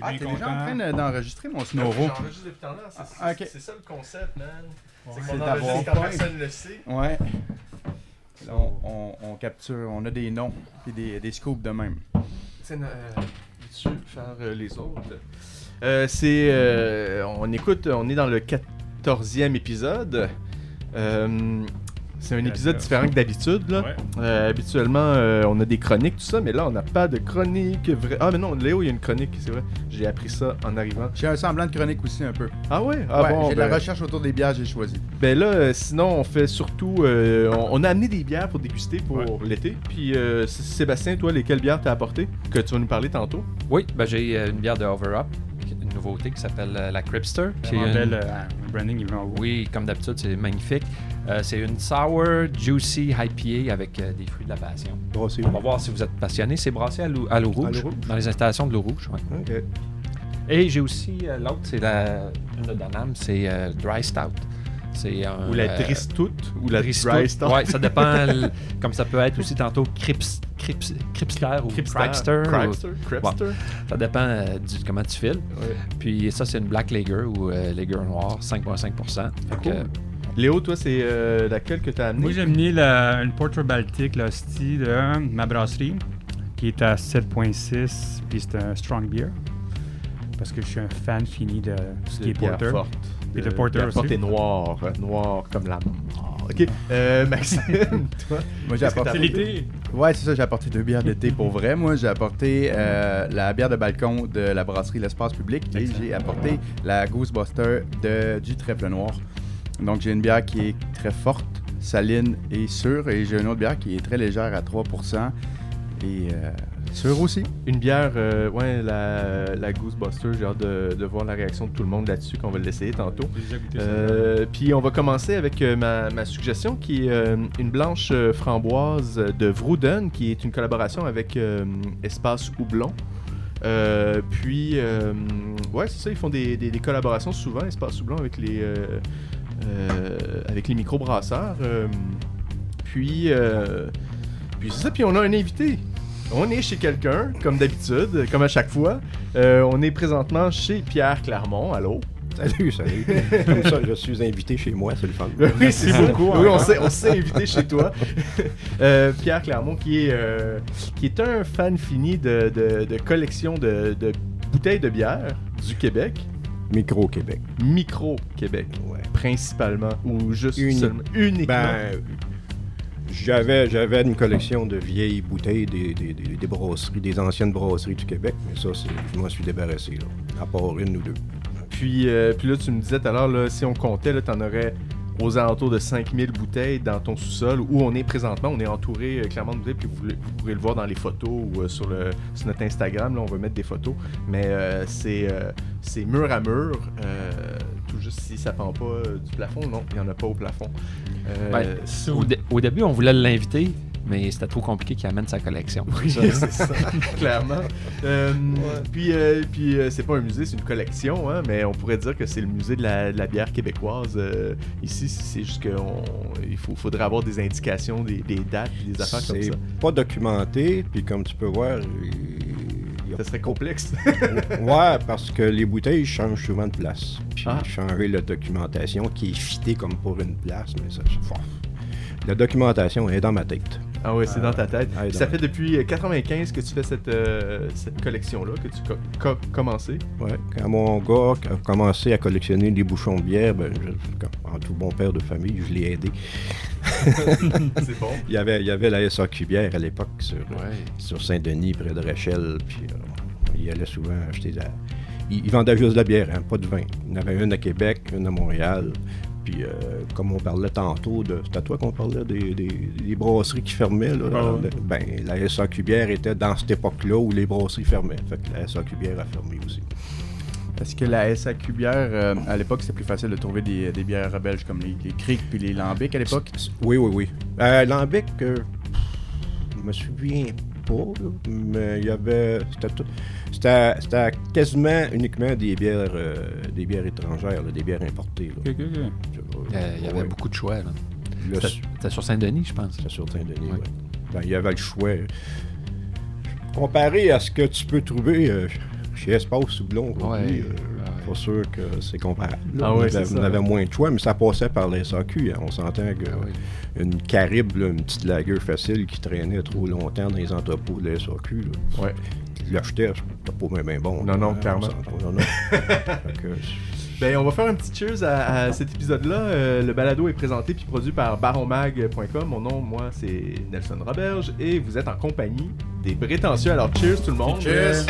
Il est Ah, t'es déjà en train de- d'enregistrer mon Snoro. J'enregistre depuis tant c'est Ah, ok. c'est ça le concept, man. Ouais. C'est qu'on enregistre quand personne ne le sait. Ouais. Là, on, on- on capture, on a des noms et des, des scoops de même. C'est une, euh, veux-tu faire euh, les autres? Euh, C'est. euh, on écoute, on est dans le 14e épisode. C'est un épisode différent que d'habitude. là. Ouais. Euh, habituellement, euh, on a des chroniques, tout ça, mais là, on n'a pas de chronique. Ah, mais non, Léo, il y a une chronique, c'est vrai. J'ai appris ça en arrivant. J'ai un semblant de chronique aussi un peu. Ah ouais? Ah ouais, bon, j'ai de ben- la recherche autour des bières, j'ai choisi. Ben là, euh, sinon, on fait surtout. euh, on, on a amené des bières pour déguster pour Ouais. l'été. Puis, euh, Sébastien, toi, lesquelles bières t'as apporté Que tu vas nous parler tantôt? Oui, ben j'ai euh, une bière de Over Up, une nouveauté qui s'appelle euh, la Cripster. qui est une- belle, branding. Oui, comme d'habitude, c'est magnifique. Euh, c'est une sour, juicy IPA avec euh, des fruits de la passion. Brassé. On va voir si vous êtes passionné. C'est brassé à l'eau rouge, rouge. dans les installations de l'eau rouge. ouais. Et j'ai aussi l'autre, c'est la une de Danam, c'est Dry Stout. C'est un, Ou la euh, Dristout Ou la. Stout Ouais, ça dépend. comme ça peut être aussi tantôt Crips, Crips, Cripster ou Cripster. Cripster. ça dépend euh, du, comment tu files. Ouais. Puis ça, c'est une Black Lager ou euh, Lager noir, 5,5%. Fait que, Cool. Léo, toi, c'est euh, laquelle que t'as amené Moi, j'ai amené la- une Porter Baltic, la de ma brasserie, qui est à 7.6, puis c'est un strong beer. Parce que je suis un fan fini de tout ce qui est porter. forte. Et de Euh, porter aussi? et noire. euh, comme la mort. Ok. Euh, Maxime, toi Moi, j'ai apporté. l'été. Ouais, c'est ça, j'ai apporté deux bières d'été pour vrai. Moi, j'ai apporté euh, la bière de balcon de la brasserie L'Espace Public et j'ai apporté la Ghostbuster de, du Trèfle Noir. Donc, j'ai une bière qui est très forte, saline et sûre. Et j'ai une autre bière qui est très légère à 3% et euh, sûre aussi? Une bière, euh, ouais, la, la Ghostbuster, j'ai hâte de, de voir la réaction de tout le monde là-dessus, qu'on va l'essayer tantôt. Euh, puis on va commencer avec euh, ma, ma suggestion qui est euh, une blanche framboise de Vrouden qui est une collaboration avec Espace Houblon. Euh, puis, euh, ouais, c'est ça, ils font des, des- des collaborations souvent, Espace Houblon, avec les, euh, avec les microbrasseurs. Puis, euh, puis c'est ça, puis on a un invité. On est chez quelqu'un, comme d'habitude, comme à chaque fois. Euh, on est présentement chez Pierre Clermont. Allô? Salut, salut. Comme ça, je suis invité chez moi, c'est le fun. Oui, c'est beaucoup, Oui, on s'est, on s'est invité chez toi. Euh, Pierre Clermont, qui est, euh, qui est un fan fini de, de, de collection de, de bouteilles de bière du Québec. Micro-Québec. Micro-Québec, Ouais. principalement. Ou juste Uni- seulement. Uniquement. Ben, j'avais, j'avais une collection de vieilles bouteilles des, des, des- brasseries, des anciennes brasseries du Québec, mais ça, c'est, je m'en suis débarrassé, là. À part une ou deux. Puis, euh, puis là, tu me disais tout à l'heure, si on comptait, tu en aurais aux alentours de 5000 bouteilles dans ton sous-sol où on est présentement. On est entouré euh, clairement de bouteilles, puis vous, vous pourrez le voir dans les photos ou euh, sur, le, sur notre Instagram. Là, on va mettre des photos. Mais c'est, c'est mur à mur. tout juste si ça pend pas du plafond. Non, il n'y en a pas au plafond. Euh, ben, c'est- au, dé- au début, on voulait l'inviter, mais c'était trop compliqué qu'il amène sa collection. Oui, c'est ça, clairement. Euh, Puis, euh, puis euh, c'est pas un musée, c'est une collection, hein, mais on pourrait dire que c'est le musée de la, de la bière québécoise. euh, ici, c'est juste qu'il faudrait avoir des indications, des, des dates, des affaires comme C'est ça. pas documenté, puis comme tu peux voir, il Ça serait complexe. ouais, parce que les bouteilles changent souvent de place. Puis Ah. changer la documentation qui est fitée comme pour une place, mais ça, ça- La documentation est dans ma tête. ah ouais, c'est dans ta tête. Ah, Puis ça fait depuis euh, 95 que tu fais cette, euh, cette collection-là, que tu as commencé. Ouais, quand mon gars a commencé à collectionner des bouchons de bière, ben, je- en tout bon père de famille, je l'ai aidé. c'est bon. Il y avait, il y avait la SAQ bière à l'époque sur, Ouais. sur Saint-Denis, près de Rachel, puis euh, il allait souvent acheter de la... Il, il vendait juste de la bière, hein, pas de vin. Il y en avait une à Québec, une à Montréal. Puis, euh, comme on parlait tantôt, de, c'est à toi qu'on parlait des, des- des brasseries qui fermaient. Là, Ah ouais. ben, la SAQ bière était dans cette époque-là où les brasseries fermaient. Fait que la SAQ bière a fermé aussi. Est-ce que la SAQ bière, euh, à l'époque, c'était plus facile de trouver des, des bières belges comme les, les Criques puis les Lambics à l'époque? Oui, oui, oui. Euh, Lambic, euh, je me souviens pas, là, mais il y avait. C'était tout- C'était c'était quasiment uniquement des bières, euh, des bières étrangères, là, des bières importées. là. Ok, ok, ok. Il y avait Ouais. beaucoup de choix. là. Le- C'était c'était sur Saint-Denis, je pense. C'était sur Saint-Denis, ouais. Ben, il y avait le choix. Comparé à ce que tu peux trouver euh, chez Espace Soublon, Ouais, euh, pas sûr que c'est comparable. Ah on, ouais, avait, c'est on avait moins de choix, mais ça passait par les SAQ. hein. On s'entend que Ah oui. une Caribe, là, une petite lagueur facile qui traînait trop longtemps dans les entrepôts de la SAQ, là, Ouais. tu l'achetais, c'était pas bien, bien bon. Non, non, On clairement. s'entend, non, non. Que, Ben, on va faire un petit cheers à, à cet épisode-là. Euh, le balado est présenté puis produit par baronmag.com. Mon nom, moi, c'est Nelson Roberge et vous êtes en compagnie des prétentieux. Alors, cheers tout le monde. Cheers.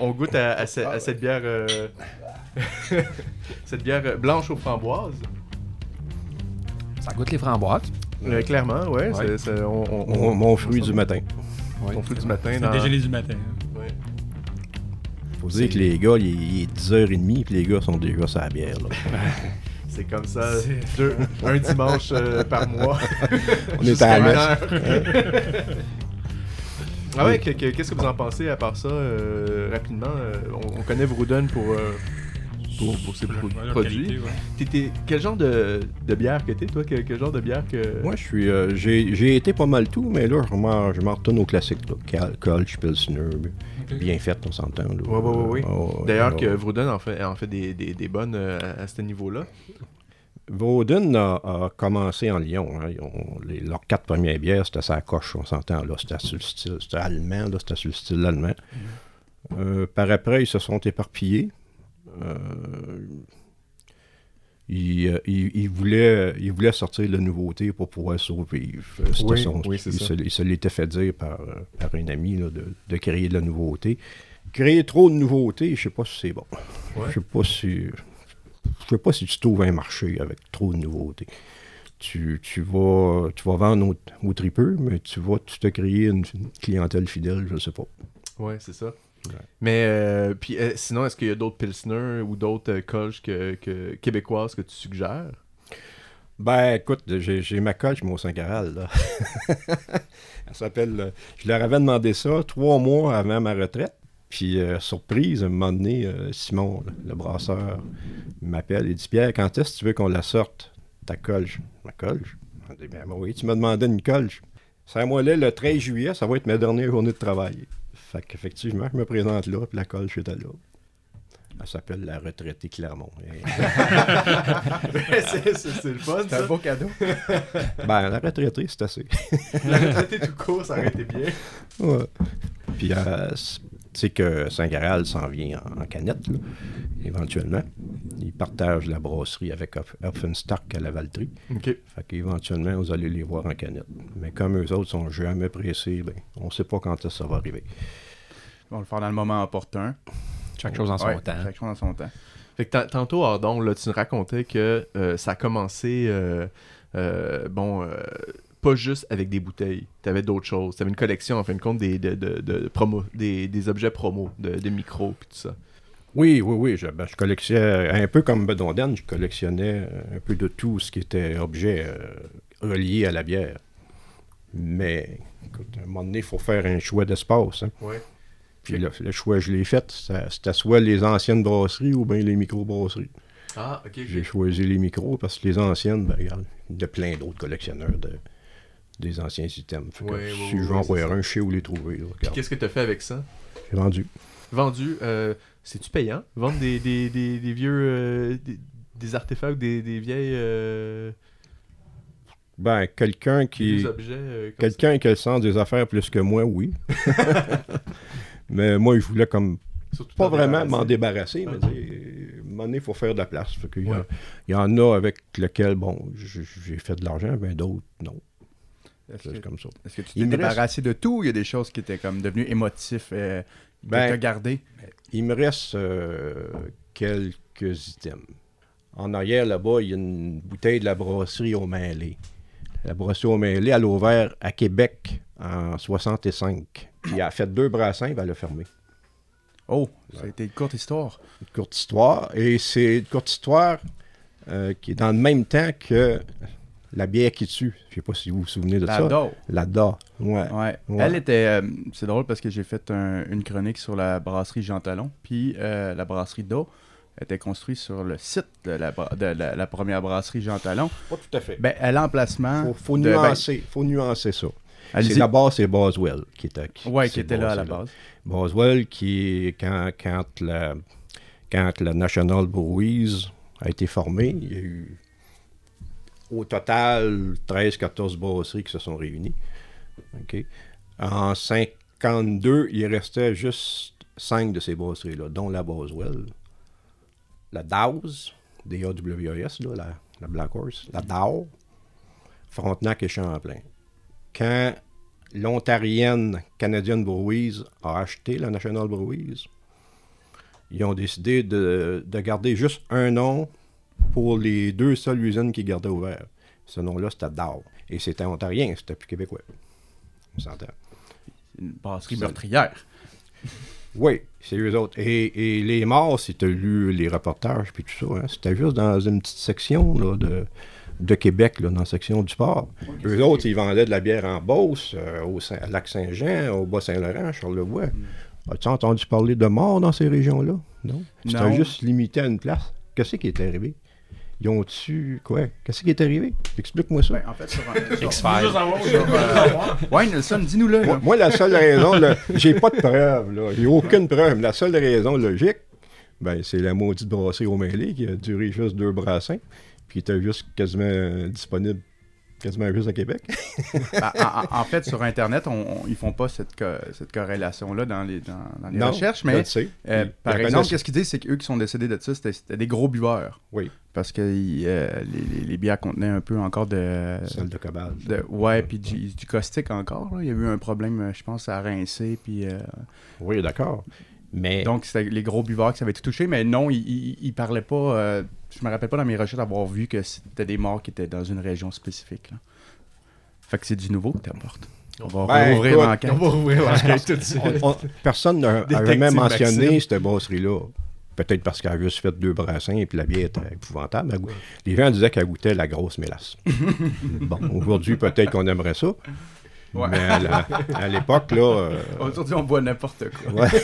On, goûte à, à ce- à cette bière, euh, cette bière blanche aux framboises. Ça goûte les framboises. Euh, clairement, ouais. Ouais. c'est- c'est- on, on- mon, on- mon fruit du matin. Mon fruit du matin. C'est Dans... le déjeuner du matin. Ouais. Faut dire que les gars, il est, il est 10h30 puis les gars sont déjà sur la bière. Là. C'est comme ça, C'est- deux- un dimanche euh, par mois. On est à la messe. Ah ouais, que- qu'est-ce que vous en pensez à part ça, euh, rapidement? euh, on, on connaît Vrouden pour, euh, pour, pour ses pro- produits. qualité, ouais. Quel genre de, de bière que t'es, toi? Quel, quel genre de bière que... Moi, je suis, euh, j'ai, j'ai été pas mal tout, mais là, je m'en, je retourne au classique. Là. Cal- Kolsch, Pilsner, bien fait, on s'entend. là. Ouais, ouais, ouais, ouais. Ah, ouais, D'ailleurs, que Vrouden en fait, en fait des, des, des bonnes euh, à, à ce niveau-là. Vauden a, a commencé en Lyon. hein. Ont- les- leurs quatre premières bières, c'était sa coche, on s'entend. C'était sur le style, c'était allemand, là, c'était sur le style allemand. Euh, par après, ils se sont éparpillés. Euh, ils, euh, ils- ils voulaient, ils voulaient sortir de nouveautés pour pouvoir survivre. C'était Oui, son- oui, c'est il, ça. se, il se l'était fait dire par, par un ami là, de, de créer de la nouveauté. Créer trop de nouveautés, je sais pas si c'est bon. Ouais. Je sais pas si. Je sais pas si tu trouves un marché avec trop de nouveautés. Tu, tu vas, tu vas vendre au, au tripeux, mais tu vas tu te créer une, une clientèle fidèle, je sais pas. Ouais, c'est ça. Ouais. Mais euh, puis euh, sinon, est-ce qu'il y a d'autres Pilsner ou d'autres euh, Kolsch que, que- québécoises que tu suggères? Ben, écoute, j'ai ma coche, mon Saint-Caral, là. Elle s'appelle... euh, Je leur avais demandé ça trois mois avant ma retraite. Puis, euh, surprise, à un moment donné, euh, Simon, le, le brasseur, il m'appelle et dit « Pierre, quand est-ce que tu veux qu'on la sorte, ta colche? » Ma colche? On dit « Ben oui, tu m'as demandé une colche. » C'est moi là, le 13 juillet, ça va être ma dernière journée de travail. Fait qu'effectivement, je me présente là, puis la colche était là. Elle s'appelle la retraitée Clermont. Et- c'est, le fun, C'est un ça. beau cadeau. ben, la retraitée, c'est assez. La retraité tout court, ça aurait été bien. Ouais. Puis, euh, tu sais que Saint-Garal s'en vient en, en canette, là, éventuellement. Ils partagent la brasserie avec Hoffenstock à la Valtrie. OK. Fait qu'éventuellement, vous allez les voir en canette. Mais comme eux autres sont jamais pressés, ben, on sait pas quand ça va arriver. On va le faire dans le moment opportun. Chaque chose en son Ouais, temps. Chaque chose dans son temps. Fait que ta- tantôt, Ardon, là, tu nous racontais que euh, ça a commencé, euh, euh, bon, euh, pas juste avec des bouteilles. Tu avais d'autres choses. Tu avais une collection, en fin de compte, des, de, de- de promo, des, des objets promo, de, de micros, puis tout ça. Oui, oui, oui. Je, ben, je collectionnais, un peu comme Bedonden, je collectionnais un peu de tout ce qui était objet euh, relié à la bière. Mais, écoute, à un moment donné, il faut faire un choix d'espace. hein. Ouais. Puis le, le choix, je l'ai fait. Ça- C'était soit les anciennes brasseries ou bien les micro-brasseries. Ah, ok. J'ai choisi les micros parce que les anciennes, ben, regarde, il y a plein d'autres collectionneurs de, des anciens items. Fait que Ouais, si je veux en voir un, je sais où les trouver. Qu'est-ce que tu as fait avec ça? J'ai vendu. Vendu, euh, c'est-tu payant? Vendre des, des, des, des vieux. euh, des, artefacts, des, des vieilles. euh, Ben, quelqu'un qui. Quelqu'un qui a le sens des affaires plus que moi, oui. mais moi, je voulais comme. Surtout pas vraiment m'en débarrasser, mais il faut faire de la place. Fait qu'il y, a- Ouais. il y en a avec lequel, bon, j'ai fait de l'argent, ben d'autres, non. Est-ce que, comme ça. est-ce que tu Il t'es reste- débarrassé de tout ou il y a des choses qui étaient comme devenues émotifs euh, Ben, gardé? Il me reste euh, quelques items. En arrière, là-bas, il y a une bouteille de la brasserie au Mêlé. La brasserie au Mêlé, elle a ouvert à Québec en 65. Puis elle a fait deux brassins, puis elle a fermé. Oh, ça a été une courte histoire. Une courte histoire. Et c'est une courte histoire euh, qui est dans le même temps que la bière qui tue. Je sais pas si vous vous souvenez de La ça. DO. La DA. Ouais. Ouais. Ouais. Elle était. euh, c'est drôle parce que j'ai fait un- une chronique sur la brasserie Jean Talon, puis euh, la brasserie Do. était construit sur le site de la, de la- la première brasserie Jean Talon. Pas tout à fait. Ben, à l'emplacement. faut, faut de- ben, nuancer, faut nuancer ça. C'est d'abord c'est Boswell qui était qui, Ouais, qui était là à la base. Boswell qui quand quand la quand la National Breweries a été formée, il y a eu au total 13-14 brasseries qui se sont réunies. En 52, il restait juste 5 de ces brasseries-là, dont la Boswell, la Dawes, D-A-W-S, là, la, la Black Horse, la Dow, Frontenac et Champlain. Quand l'Ontarienne Canadian Breweries a acheté la National Breweries, ils ont décidé de, de garder juste un nom pour les deux seules usines qui gardaient ouvert. Ce nom-là, c'était Dow. Et c'était ontarien, c'était plus québécois. On s'entend. Une brasserie meurtrière. Oui, c'est eux autres. Et, et les morts, si tu as lu les reportages puis tout ça, hein, c'était juste dans une petite section là, de, de Québec, là, dans la section du sport. Eux autres, ils vendaient de la bière en Beauce, euh, au Saint- à Lac-Saint-Jean, au Bas-Saint-Laurent, Charlevoix. As-tu entendu parler de morts dans ces régions-là? Non? C'était juste limité à une place. Qu'est-ce qui est arrivé? Ils ont tu quoi? Qu'est-ce qui est arrivé? Explique-moi ça. Ben, en fait, sur un- sur- X-Files. Ouais, Nelson, dis-nous-le. Moi, moi, la seule raison, là, j'ai pas de preuve, là. J'ai aucune preuve. La seule raison logique, ben, c'est la maudite brasserie au mêlé qui a duré juste deux brassins, puis qui était juste quasiment euh, disponible quasiment juste à Québec. Ben, en, en- fait, sur Internet, on, on- ils font pas cette, co- cette corrélation-là dans les, dans, dans les Non, recherches, mais euh, par exemple, qu'est-ce qu'ils disent, c'est qu'eux qui sont décédés de ça, c'était des gros buveurs. Oui, Parce que euh, les, les- les bières contenaient un peu encore de. celle de Cobalt. de- ouais, puis du, du caustique encore. là. Il y a eu un problème, euh, je pense, à rincer. Puis, euh, Oui, d'accord. Mais donc, c'était les gros buveurs qui avaient tout touché. Mais non, ils, ils parlaient pas. euh, je me rappelle pas dans mes recherches d'avoir vu que c'était des morts qui étaient dans une région spécifique. là. Fait que c'est du nouveau que tu apportes. On va Ben, rouvrir l'enquête. On va rouvrir l'enquête tout de suite. on- on- personne n'a jamais mentionné Maxime. cette brasserie-là. Peut-être parce qu'elle a juste fait deux brassins et puis la bière était épouvantable. Les gens disaient qu'elle goûtait la grosse mélasse. bon, aujourd'hui, peut-être qu'on aimerait ça. Ouais. Mais à l'époque, là. euh, Aujourd'hui, on boit n'importe quoi. ouais.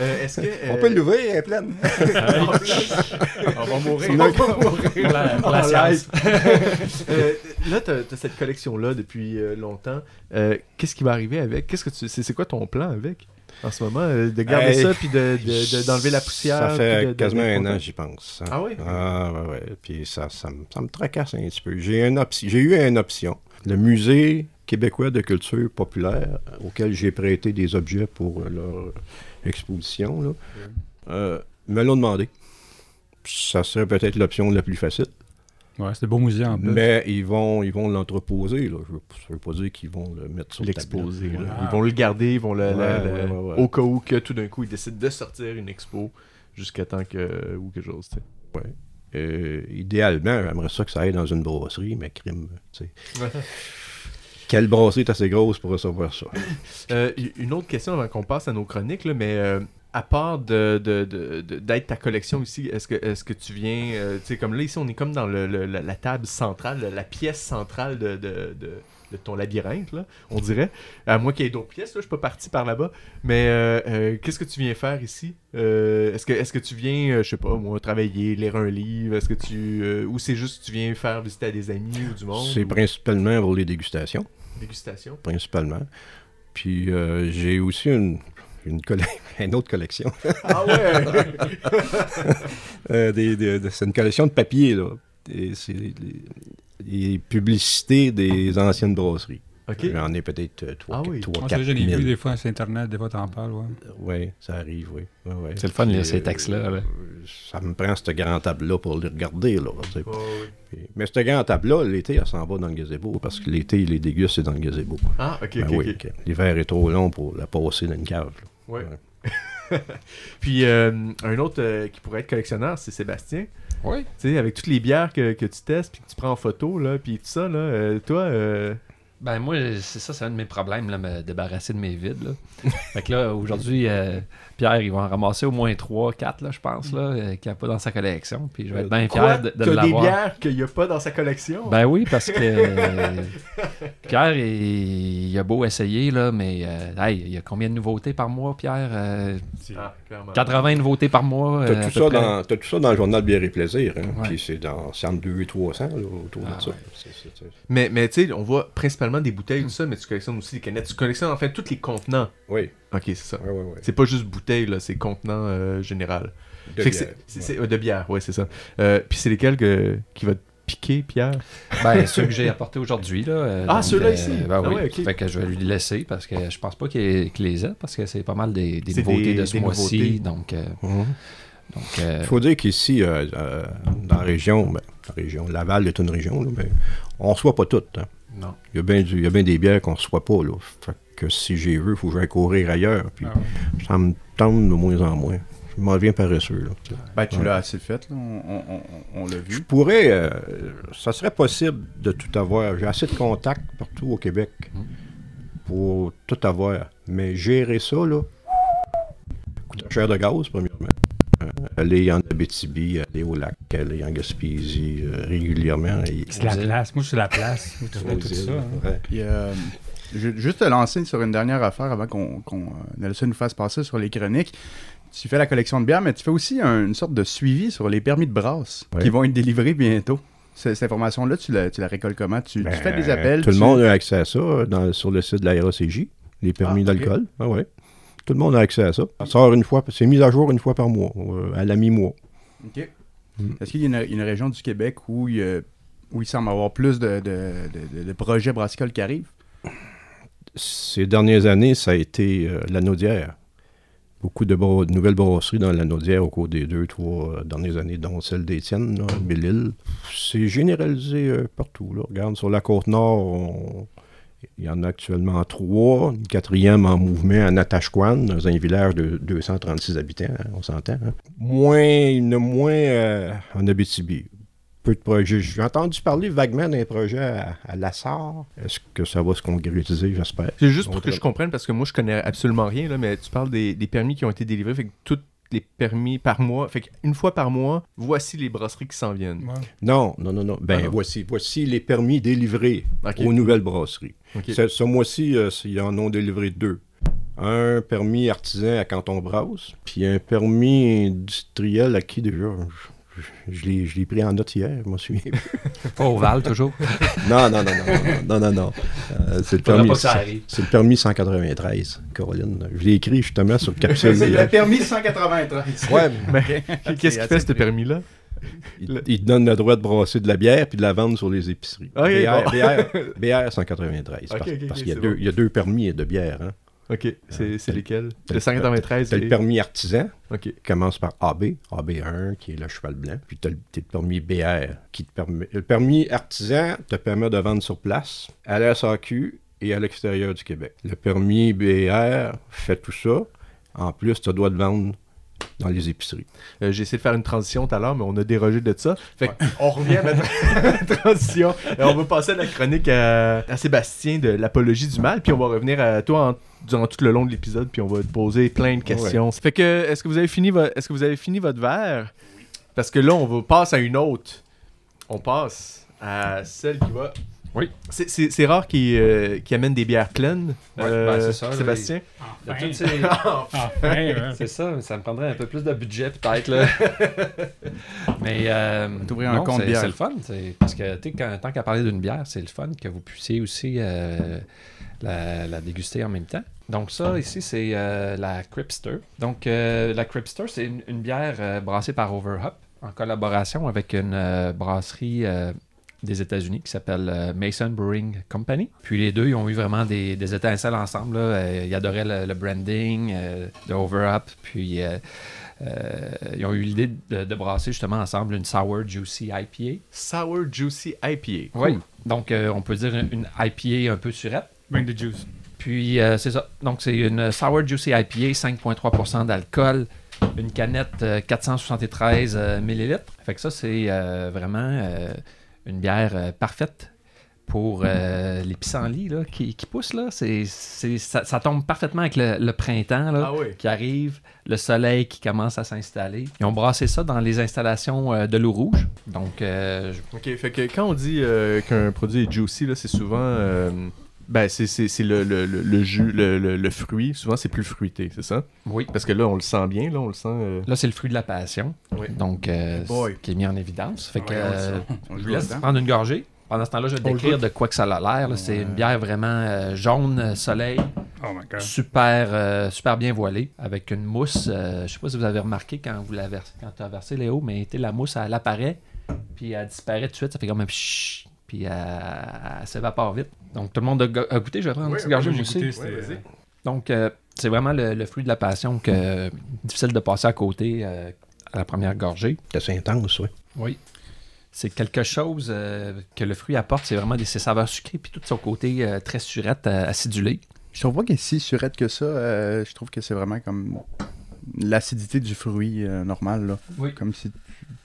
Euh, Est-ce que. On euh, peut l'ouvrir, elle est pleine. on va mourir. On va mourir. La, pour la En science. Euh, là, tu as, cette collection-là depuis euh, longtemps. Euh, Qu'est-ce qui va arriver avec? Qu'est-ce que tu c'est c'est quoi ton plan avec en ce moment Euh, De garder Hey, ça puis de- de- de- d'enlever la poussière. Ça fait de- quasiment de- un an, j'y pense. Ah oui? Ah, ouais, ouais. Puis ça, ça, me- ça me tracasse un petit peu. J'ai une option- j'ai eu une option. Le musée québécois de culture populaire, auquel j'ai prêté des objets pour leur exposition, là, euh, me l'ont demandé. Ça serait peut-être l'option la plus facile. Ouais, c'est de beaux musées en plus. Mais ils vont ils vont l'entreposer. là. Je ne veux pas dire qu'ils vont le mettre sur L'exposer. Ouais. Ils vont le garder, ils vont le, Ouais, le- ouais, le- ouais, ouais. au cas où que tout d'un coup ils décident de sortir une expo jusqu'à temps que ou quelque chose. tu sais. Euh, idéalement, j'aimerais ça que ça aille dans une brasserie, mais crime. tu sais. Quelle brasserie est assez grosse pour recevoir ça? Euh, une autre question avant qu'on passe à nos chroniques, là, mais euh, à part de, de- de- ta collection ici, est-ce que, est-ce que tu viens, tu sais, comme là ici on est comme dans le, le- la, la table centrale, la, la pièce centrale de, de- ton labyrinthe, là, on dirait. À moins qu'il y ait d'autres pièces, là, je suis pas parti par là-bas. Mais euh, euh, qu'est-ce que tu viens faire ici? Euh, Est-ce que, est-ce que tu viens, je sais pas, moi, travailler, lire un livre? Est-ce que tu, ou c'est juste que tu viens faire visiter à des amis ou du monde? C'est ou principalement pour les dégustations, dégustation principalement. Puis j'ai aussi une, une, autre collection. Ah ouais Euh, des- des- de- c'est une collection de papier, là. Et c'est les, les publicités des anciennes brasseries. Ok. J'en ai peut-être euh, trois, Ah quatre- oui. l'ai vu des fois sur Internet, des fois t'en parles, ouais. Oui, ça arrive, oui. Ouais, ouais. C'est le fun ces textes-là, là. Ça me prend ce grand table-là pour les regarder, là. Ouais, ouais. Mais ce grand table-là, l'été, elle s'en va dans le gazebo, parce que l'été, il les déguste, c'est dans le gazebo. Ah, ok, Ben ok, oui. L'hiver est trop long pour la passer dans une cave. Ouais. Ouais. Puis euh, un autre euh, qui pourrait être collectionneur, c'est Sébastien. Oui. Tu sais, avec toutes les bières que, que tu testes, puis que tu prends en photo, là, puis tout ça, là, euh, toi, euh, Ben moi, c'est ça, c'est un de mes problèmes, là, me débarrasser de mes vides. Là. fait que là, aujourd'hui, euh, Pierre, il va en ramasser au moins 3, 4, là, je pense, là, euh, qu'il n'y a pas dans sa collection. Puis je vais être bien fier de, de t'as des l'avoir. bières qu'il n'y a pas dans sa collection? Ben oui, parce que euh, Pierre, il, il a beau essayer, là, mais euh, hey, il y a combien de nouveautés par mois, Pierre? Euh, C'est- Ah, clairement. 80 nouveautés par mois. T'as euh, tout, ça tout ça dans le journal Bière et Plaisir. Hein? Ouais. Puis c'est dans c'est entre 2 et 300 là, autour Ah, de ça. ouais. C'est- c'est- Mais, mais tu sais, on voit principalement des bouteilles, tout ça, mais tu collectionnes aussi des canettes. Tu collectionnes en fait tous les contenants. Oui, Ok, c'est ça. oui, oui. oui. C'est pas juste bouteilles, là, c'est contenant euh, général. De Fait bière, c'est- c'est- ouais. c'est- de bière, ouais, c'est ça. Euh, Puis c'est lesquels que- qui va te piquer, Pierre? Ben, ceux que j'ai apportés aujourd'hui. Là, euh, Ah, ceux-là euh, ici? Ben, Ah oui. ouais, ok. Fait que je vais lui laisser parce que je pense pas qu'il qu'il les ait parce que c'est pas mal des, des nouveautés des- de ce mois-ci. Donc, euh, Mhm. euh, Il faut dire qu'ici, euh, euh, dans la région, ben, la région, Laval est une région, là, mais on ne reçoit pas toutes. hein. Non. Il y a bien du- il y a bien des bières qu'on ne reçoit pas. Là. Fait que si j'ai vu, il faut que j'aille courir ailleurs. Puis Ah ouais. ça me tente de moins en moins. Je m'en viens paresseux. Là. Ben, tu Ouais. l'as assez fait, là. On, on- on- on l'a Je vu. pourrais, euh, ça serait possible de tout avoir. J'ai assez de contacts partout au Québec Mhm. pour tout avoir. Mais gérer ça, là, coûte cher de gaz, premièrement. Euh, aller en Abitibi, aller au lac, aller en Gaspésie euh, régulièrement. et- C'est la place. Moi, c'est la place. Je ferais aux tout ça. hein? ouais. Puis, euh, je vais juste te lancer sur une dernière affaire avant qu'on qu'on, euh, Nelson nous fasse passer sur les chroniques. Tu fais la collection de bières, mais tu fais aussi un- une sorte de suivi sur les permis de brasse Ouais. qui vont être délivrés bientôt. Cette information-là, tu la, tu la récoltes comment? Tu, tu Ben, fais des appels Tout le tu- monde a accès à ça dans- sur le site de la RACJ, les permis Ah, d'alcool. Ah ouais. Tout le monde a accès à ça. Ça sort une fois, c'est mis à jour une fois par mois, euh, à la mi-mois. OK. Mm. Est-ce qu'il y a une, une région du Québec où il, où semble avoir plus de, de- de- de- de projets brassicoles qui arrivent? Ces dernières années, ça a été euh, la Naudière. Beaucoup de, nouvelles brasseries dans la Naudière au cours des deux, trois euh, dernières années, dont celle d'Étienne, Belle-Île. C'est généralisé euh, partout. Là. Regarde, sur la Côte-Nord, on- il y en a actuellement trois. Une quatrième en mouvement à Natashquan, dans un village de 236 habitants, hein, on s'entend. hein. Moins, il y en a moins euh, en Abitibi. Peu de projets. J'ai entendu parler vaguement d'un projet à, à Lassar. Est-ce que ça va se concrétiser, j'espère? C'est juste pour que je comprenne, parce que moi, je connais absolument rien, là, mais tu parles des, des permis qui ont été délivrés, fait que tous les permis par mois, fait qu'une fois par mois, voici les brasseries qui s'en viennent. Ouais. Non, non, non, non. Ben, Ah non. voici, voici les permis délivrés aux nouvelles brasseries. Ce mois-ci, euh, ils en ont délivré deux. Un permis artisan à Canton Brasse, puis un permis industriel à qui déjà? Je, l'ai- je l'ai pris en note hier, je m'en souviens. Pas au Val, toujours? non, non, non, non, non, non, non. Euh, c'est le le permis 193, Caroline. Je l'ai écrit justement sur le capsule. C'est le permis 193. Ouais, Mais qu'est-ce qui fait ce permis-là? il, il te donne le droit de brasser de la bière puis de la vendre sur les épiceries. BR, bon. BR, BR 193. Ok, parce qu'il y, a c'est deux- bon. il y a deux permis de bière. Hein. Ok, c'est c'est t'as- lesquels? t'as Le le- 193 Tu as et... le permis artisan Ok. qui commence par AB, AB1 qui est le cheval blanc. Puis tu as le, t'as le permis BR qui te permet. Le permis artisan te permet de vendre sur place, à la SAQ et à l'extérieur du Québec. Le permis BR fait tout ça. En plus, tu dois le vendre dans les épiceries. Euh, J'ai essayé de faire une transition tout à l'heure, mais on a dérogé de ça. Fait on revient à la transition. Euh, on va passer à la chronique à, à Sébastien de l'apologie du mal, puis on va revenir à toi durant tout le long de l'épisode, puis on va te poser plein de questions. Fait que, est-ce que vous avez fini, est-ce que vous avez fini votre verre? Parce que là, on va passe à une autre. On passe à celle qui va. Oui. C'est- C'est c'est rare qu'il euh, qu'il amène des bières pleines, Ouais, euh, ben, c'est ça, Sébastien. Enfin. C'est- Enfin, ouais. C'est ça, ça me prendrait un peu plus de budget peut-être là. Mais euh, t'ouvrir un compte c'est- bière. C'est le fun, c'est- parce que tu sais, quand- tant qu'à parler d'une bière, c'est le fun que vous puissiez aussi euh, la, la déguster en même temps. Donc ça ici c'est euh, la Cripster. Donc euh, la Cripster c'est une, une bière euh, brassée par Overhop en collaboration avec une euh, brasserie euh, des États-Unis qui s'appelle euh, Mason Brewing Company. Puis les deux, ils ont eu vraiment des, des étincelles ensemble. là. Euh, ils adoraient le, le branding euh, de Overup. Puis euh, euh, ils ont eu l'idée de, de brasser justement ensemble une Sour Juicy IPA. Sour Juicy IPA. Oui. Donc euh, on peut dire une, une IPA un peu surette. Bring the juice. Puis euh, c'est ça. Donc c'est une Sour Juicy IPA, 5,3% d'alcool. Une canette euh, 473 euh, millilitres. Fait que ça, c'est euh, vraiment euh, une bière euh, parfaite pour euh, les pissenlits là, qui, qui poussent. Là. C'est, c'est- ça, ça tombe parfaitement avec le, le printemps là, Ah oui. qui arrive, le soleil qui commence à s'installer. Ils ont brassé ça dans les installations euh, de l'eau rouge. Donc, euh, je- Ok, fait que quand on dit qu'un produit est juicy, là, c'est souvent. Ben, c'est, c'est, c'est le, le, le, le jus, le, le, le fruit. Souvent, c'est plus fruité, c'est ça? oui. Parce que là, on le sent bien, là, on le sent. euh, Là, c'est le fruit de la passion. Oui. Donc, euh, Boy. qui est mis en évidence. Fait que, Ouais, on le euh. On je laisse hein? prendre une gorgée. Pendant ce temps-là, je vais décrire de quoi que ça a l'air. là. C'est Ouais. une bière vraiment euh, jaune, soleil, Oh my god. super, euh, super bien voilée, avec une mousse. euh, je sais pas si vous avez remarqué quand vous la versez, quand tu as versé Léo, mais la mousse, elle apparaît, puis elle disparaît tout de suite. Ça fait comme un puis elle, s'évapore vite. Donc tout le monde a, go- a goûté. Je vais prendre une petite gorgée aussi. Donc, euh, c'est vraiment le, le fruit de la passion que difficile de passer à côté euh, à la première gorgée. C'est intense, oui. Oui. C'est quelque chose euh, que le fruit apporte, c'est vraiment des, ses saveurs sucrées, puis tout son côté très surette, acidulé. Je trouve pas qu'il est si surette que ça. je trouve que c'est vraiment comme l'acidité du fruit normal. Là. Oui. Comme si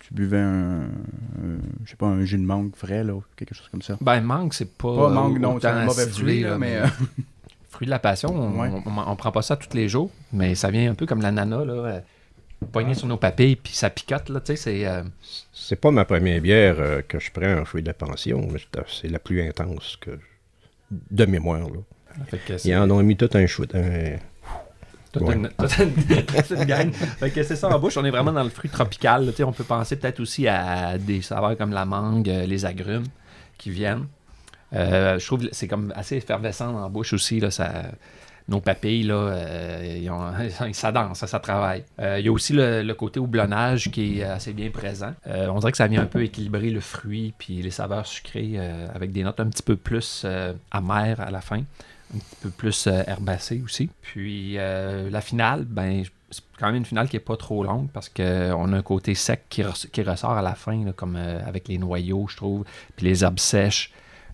tu, buvais un, un- je sais pas, un jus de mangue frais, là, ou quelque chose comme ça? Ben, mangue, c'est pas. Pas mangue, non, c'est un mauvais fruit, là, mais... euh, Fruit de la passion, on, Ouais. on, on prend pas ça tous les jours, mais ça vient un peu comme l'ananas, là. euh, pogné sur nos papilles, puis ça picote, là, tu sais, c'est... euh, C'est pas ma première bière euh, que je prends en fruit de la pension, mais c'est- la plus intense que de mémoire. Là. Ils en ont mis tout un shoot. un- Toute Ouais. une, toute une- toute une gang. Fait que c'est ça en bouche, on est vraiment dans le fruit tropical. là, on peut penser peut-être aussi à des saveurs comme la mangue, euh, les agrumes qui viennent. Euh, je trouve que c'est comme assez effervescent en bouche aussi. Là, ça, nos papilles, là, euh, ils ont- ça danse, ça, ça travaille. Euh, Il y a aussi le, le côté houblonnage qui est assez bien présent. On dirait que ça vient un peu équilibrer le fruit puis les saveurs sucrées avec des notes un petit peu plus amères à la fin un petit peu plus euh, herbacé aussi. Puis euh, la finale, ben c'est quand même une finale qui est pas trop longue parce qu'on a un côté sec qui, res- qui ressort à la fin, comme euh, avec les noyaux, je trouve, puis les herbes sèches.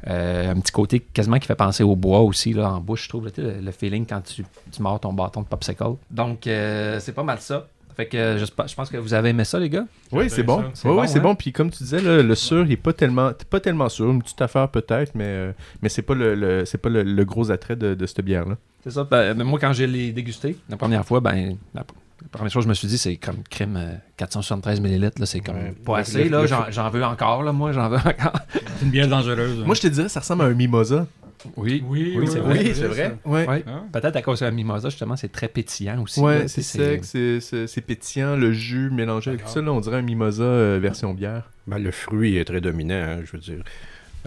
Euh, un petit côté quasiment qui fait penser au bois aussi là, en bouche, je trouve, le, feeling quand tu, mords ton bâton de popsicle. Donc, euh, c'est pas mal ça. Fait que euh, j'espère- je pense que vous avez aimé ça, les gars. Oui, c'est bon. C'est Oui, bon, oui, c'est hein? bon. Puis comme tu disais, là, le sûr, il est pas tellement, pas tellement sûr. Une petite affaire peut-être, mais, euh, mais c'est pas le, le- c'est pas le, le gros attrait de, de cette bière-là. C'est ça. Ben, ben, moi, quand j'ai les dégusté, la première fois, ben, la, la première chose que je me suis dit, c'est comme crème euh, 473 ml. Là, c'est comme Ouais. pas assez. là, j'en veux encore. Là, moi, j'en veux encore. C'est une bière dangereuse. hein. Moi, je te dirais, ça ressemble à un mimosa. Oui. Oui, Oui, c'est vrai. Oui, c'est vrai. Ouais. Ouais. Ah. Peut-être à cause de la mimosa, justement, c'est très pétillant aussi. Ouais, là, c'est sec, c'est- pétillant, le jus mélangé avec tout ça, là, on dirait un mimosa euh, version bière. Ben, le fruit est très dominant, hein, je veux dire.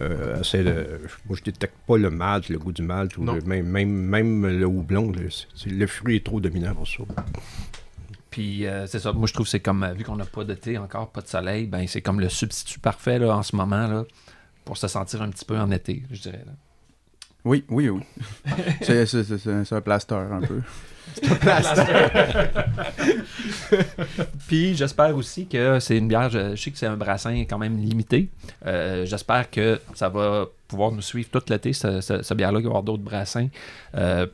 Euh, le- moi, je détecte pas le malt, le goût du malt, ou Non. le- même, même, même le houblon. Le, le fruit est trop dominant pour ça. Puis euh, c'est ça. Moi, je trouve que c'est comme, euh, vu qu'on n'a pas de thé encore, pas de soleil, ben c'est comme le substitut parfait là, en ce moment là, pour se sentir un petit peu en été, je dirais. là. Oui, oui, oui. c'est, c'est, c'est- c'est- c'est un plaster, un peu. Puis j'espère aussi que c'est une bière, je, je sais que c'est un brassin quand même limité. Euh, j'espère que ça va pouvoir nous suivre tout l'été, ce, ce, ce bière-là, il va y avoir d'autres brassins. Euh,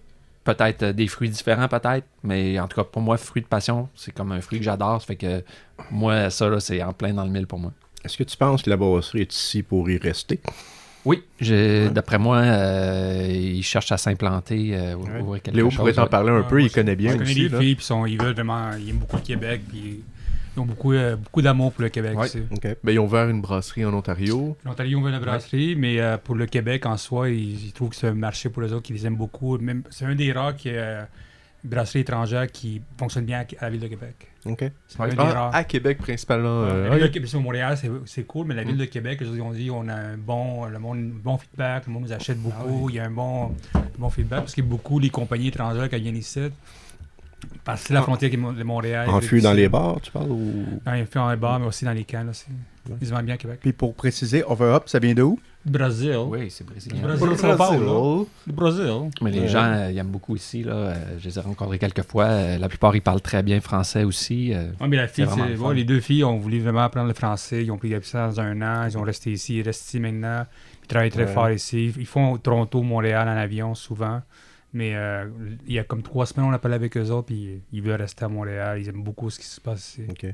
peut-être des fruits différents, peut-être, mais en tout cas, pour moi, fruit de passion, c'est comme un fruit que j'adore. Ça fait que moi, ça, là, c'est en plein dans le mille pour moi. Est-ce que tu penses que la brasserie est ici pour y rester? Oui, j'ai- d'après moi, euh, ils cherchent à s'implanter, euh, Ouais. Léo chose. pourrait t'en ouais. parler un Ouais, peu, il connaît bien Je connais aussi. les là. filles, puis ils veulent vraiment, ils aiment beaucoup le Québec, puis ils ont beaucoup, euh, beaucoup d'amour pour le Québec. Ouais. Ben, ils ont ouvert une brasserie en Ontario. L'Ontario veut la brasserie, mais euh, pour le Québec en soi, ils, ils trouvent que c'est un marché pour les autres qui les aiment beaucoup. Même, c'est un des rares qui, euh, brasseries étrangères qui fonctionne bien à, à la ville de Québec. OK. Ah, à Québec principalement. euh, la ah, ville de Québec, c'est au Montréal, c'est, c'est cool, mais la ville Mm. de Québec, ils ont dit on a un bon, le monde, bon feedback, le monde nous achète beaucoup, il y a un bon, bon feedback parce que beaucoup les compagnies étrangères qui viennent ici, passer la Ah. frontière qui est de Montréal. En fût dans les bars, tu parles? Ou... Dans les fûts, dans les bars, mais aussi dans les cannes. Aussi. Ils se vendent bien à Québec. Puis pour préciser, Over Up, ça vient de où? Du Brésil. Oui, c'est brésilien. Du Brésil, Paulo. Du Brésil. Mais les Ouais. gens, euh, ils aiment beaucoup ici. Là. Euh, je les ai rencontrés quelques fois. Euh, la plupart, ils parlent très bien français aussi. Ouais, mais la fille, C'est vraiment c'est- le ouais, les deux filles ont voulu vraiment apprendre le français. Ils ont pris ça dans un an. Ils ont resté ici. Ils restent ici maintenant. Ils travaillent très Ouais. fort ici. Ils font Toronto, Montréal en avion souvent. Mais euh, il y a comme trois semaines, on a parlé avec eux autres. Puis ils veulent rester à Montréal. Ils aiment beaucoup ce qui se passe ici. OK.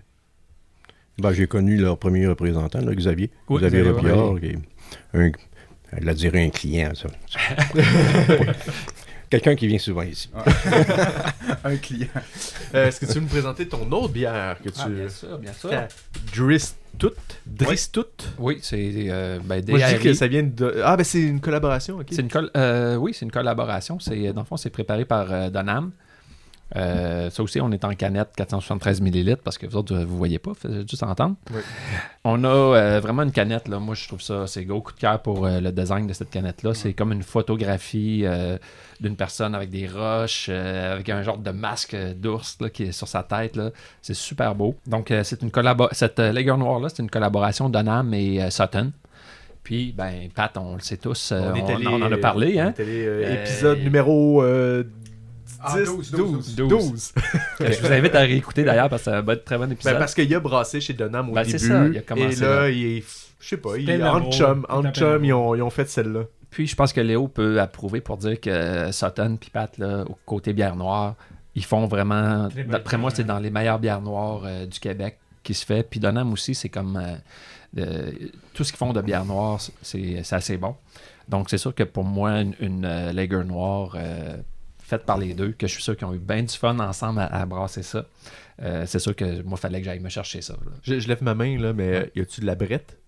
Ben, j'ai connu leur premier représentant, là, Xavier. Oui, Xavier Robillard, qui est un, Elle l'a dirait un client, ça. Quelqu'un qui vient souvent ici. Un client. Euh, Est-ce que tu veux me présenter ton autre bière que tu. Ah, bien sûr, bien sûr. Dristut Oui, c'est euh, ben, Moi, je dis DRI. que ça vient de. Ah, ben c'est une collaboration, ok. C'est une col- euh, oui, c'est une collaboration. C'est, dans le fond, c'est préparé par euh, Donham. Euh, ça aussi, on est en canette 473 ml parce que vous autres, vous voyez pas, faites juste entendre. Oui. On a euh, vraiment une canette, là. Moi, je trouve ça, c'est gros coup de cœur pour euh, le design de cette canette-là. C'est comme une photographie d'une personne avec des roches, avec un genre de masque d'ours qui est sur sa tête. C'est super beau. Donc, c'est une cette Lager Noire-là, c'est une collaboration Donham et Sutton. Puis, ben, Pat, on le sait tous, on, est allé, on en a parlé, hein? allé, épisode numéro euh, 10, Ah, 12, 12, 12, 12. je vous invite à réécouter d'ailleurs parce que ça va être un très bon épisode. Ben, parce qu'il a brassé chez Donham au Ben, c'est début. ça, il a commencé et là, là. il est. Je sais pas, il est en chum. En chum, ils ont, ils ont fait celle-là. Puis je pense que Léo peut approuver pour dire que Sutton puis Pat, là, au côté bière noire, ils font vraiment. D'après moi, c'est dans les meilleures bières noires euh, du Québec qui se fait. Puis Donham aussi, c'est comme. euh, euh, tout ce qu'ils font de bière noire, c'est c'est assez bon. Donc c'est sûr que pour moi, une, une euh, lager noire euh, faite par les deux, que je suis sûr qu'ils ont eu bien du fun ensemble à, à brasser ça. euh, c'est sûr que moi, il fallait que j'aille me chercher ça. là. Je, je lève ma main, là, mais y a-tu de la brette?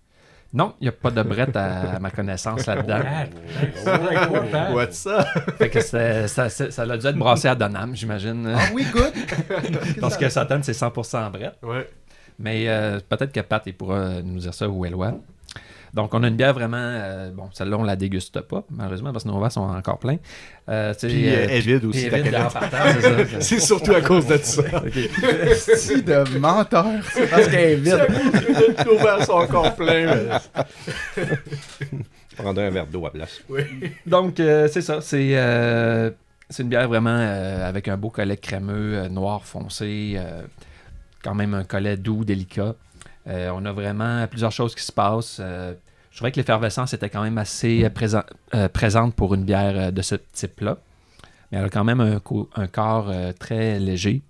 Non, il n'y a pas de brette à, à ma connaissance là-dedans. What's ça? Fait que ça, ça, ça a dû être brassé à Donham, j'imagine. Ah oui, good. Parce que Satan, c'est 100% brette. Ouais. Mais euh, peut-être que Pat, il pourra nous dire ça ou Eloi. Donc, on a une bière vraiment. euh, bon, celle-là, on la déguste pas, malheureusement, parce que nos verres sont encore pleins. Euh, Puis euh, elle est vide aussi, elle ta est vide canette. dehors par terre, c'est ça. C'est surtout à cause de ça. Si de menteur, c'est parce qu'elle est vide. Nos verres sont encore pleins. mais- prendrais un verre d'eau à place. Donc, euh, c'est ça. C'est euh, c'est une bière vraiment euh, avec un beau collet crémeux, euh, noir foncé. euh, quand même un collet doux, délicat. Euh, on a vraiment plusieurs choses qui se passent. Euh, je trouvais que l'effervescence était quand même assez euh, présen- présente pour une bière de ce type-là. Mais elle a quand même un, co- un corps très léger,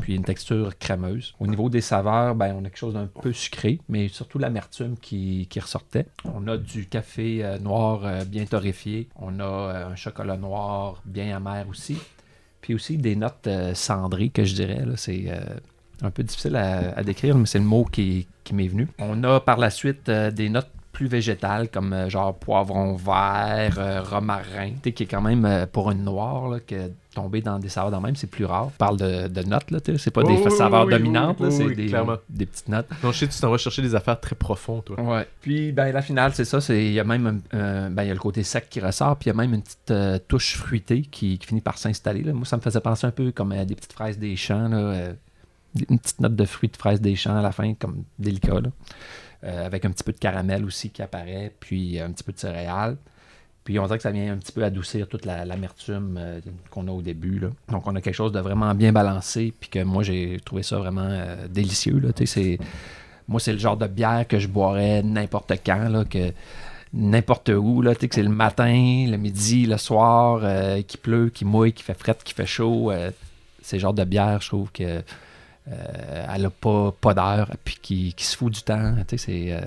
puis une texture crémeuse. Au niveau des saveurs, ben, on a quelque chose d'un peu sucré, mais surtout l'amertume qui, ressortait. On a du café noir bien torréfié. On a un chocolat noir bien amer aussi. Puis aussi des notes cendrées que je dirais. C'est un peu difficile à, à décrire, mais c'est le mot qui, qui m'est venu. On a par la suite euh, des notes plus végétales comme euh, genre poivron vert, euh, romarin, qui est quand même euh, pour une noire là, que tomber dans des saveurs de même, c'est plus rare. On parle de, de notes, là, tu sais, c'est pas des oui, saveurs oui, dominantes, oui, c'est des, petites notes. Non, je sais, tu t'en vas chercher des affaires très profondes, toi. Ouais. Puis ben la finale, c'est ça, c'est il y a même euh, ben il y a le côté sec qui ressort, puis il y a même une petite euh, touche fruitée qui, qui finit par s'installer. Moi, ça me faisait penser un peu comme à des petites fraises des champs, là, euh, une petite note de fruits de fraises des champs à la fin, comme délicat. Euh, avec un petit peu de caramel aussi qui apparaît, puis un petit peu de céréales. Puis on dirait que ça vient un petit peu adoucir toute la- l'amertume euh, qu'on a au début. Donc on a quelque chose de vraiment bien balancé, puis que moi j'ai trouvé ça vraiment euh, délicieux. Là. Moi, c'est le genre de bière que je boirais n'importe quand, là, que n'importe où. Là, que c'est le matin, le midi, le soir, qui pleut, qui mouille, qui fait fret, qui fait chaud. c'est le genre de bière, je trouve que elle a pas, pas d'heure, puis qui, qui se fout du temps. Tu sais, c'est. euh,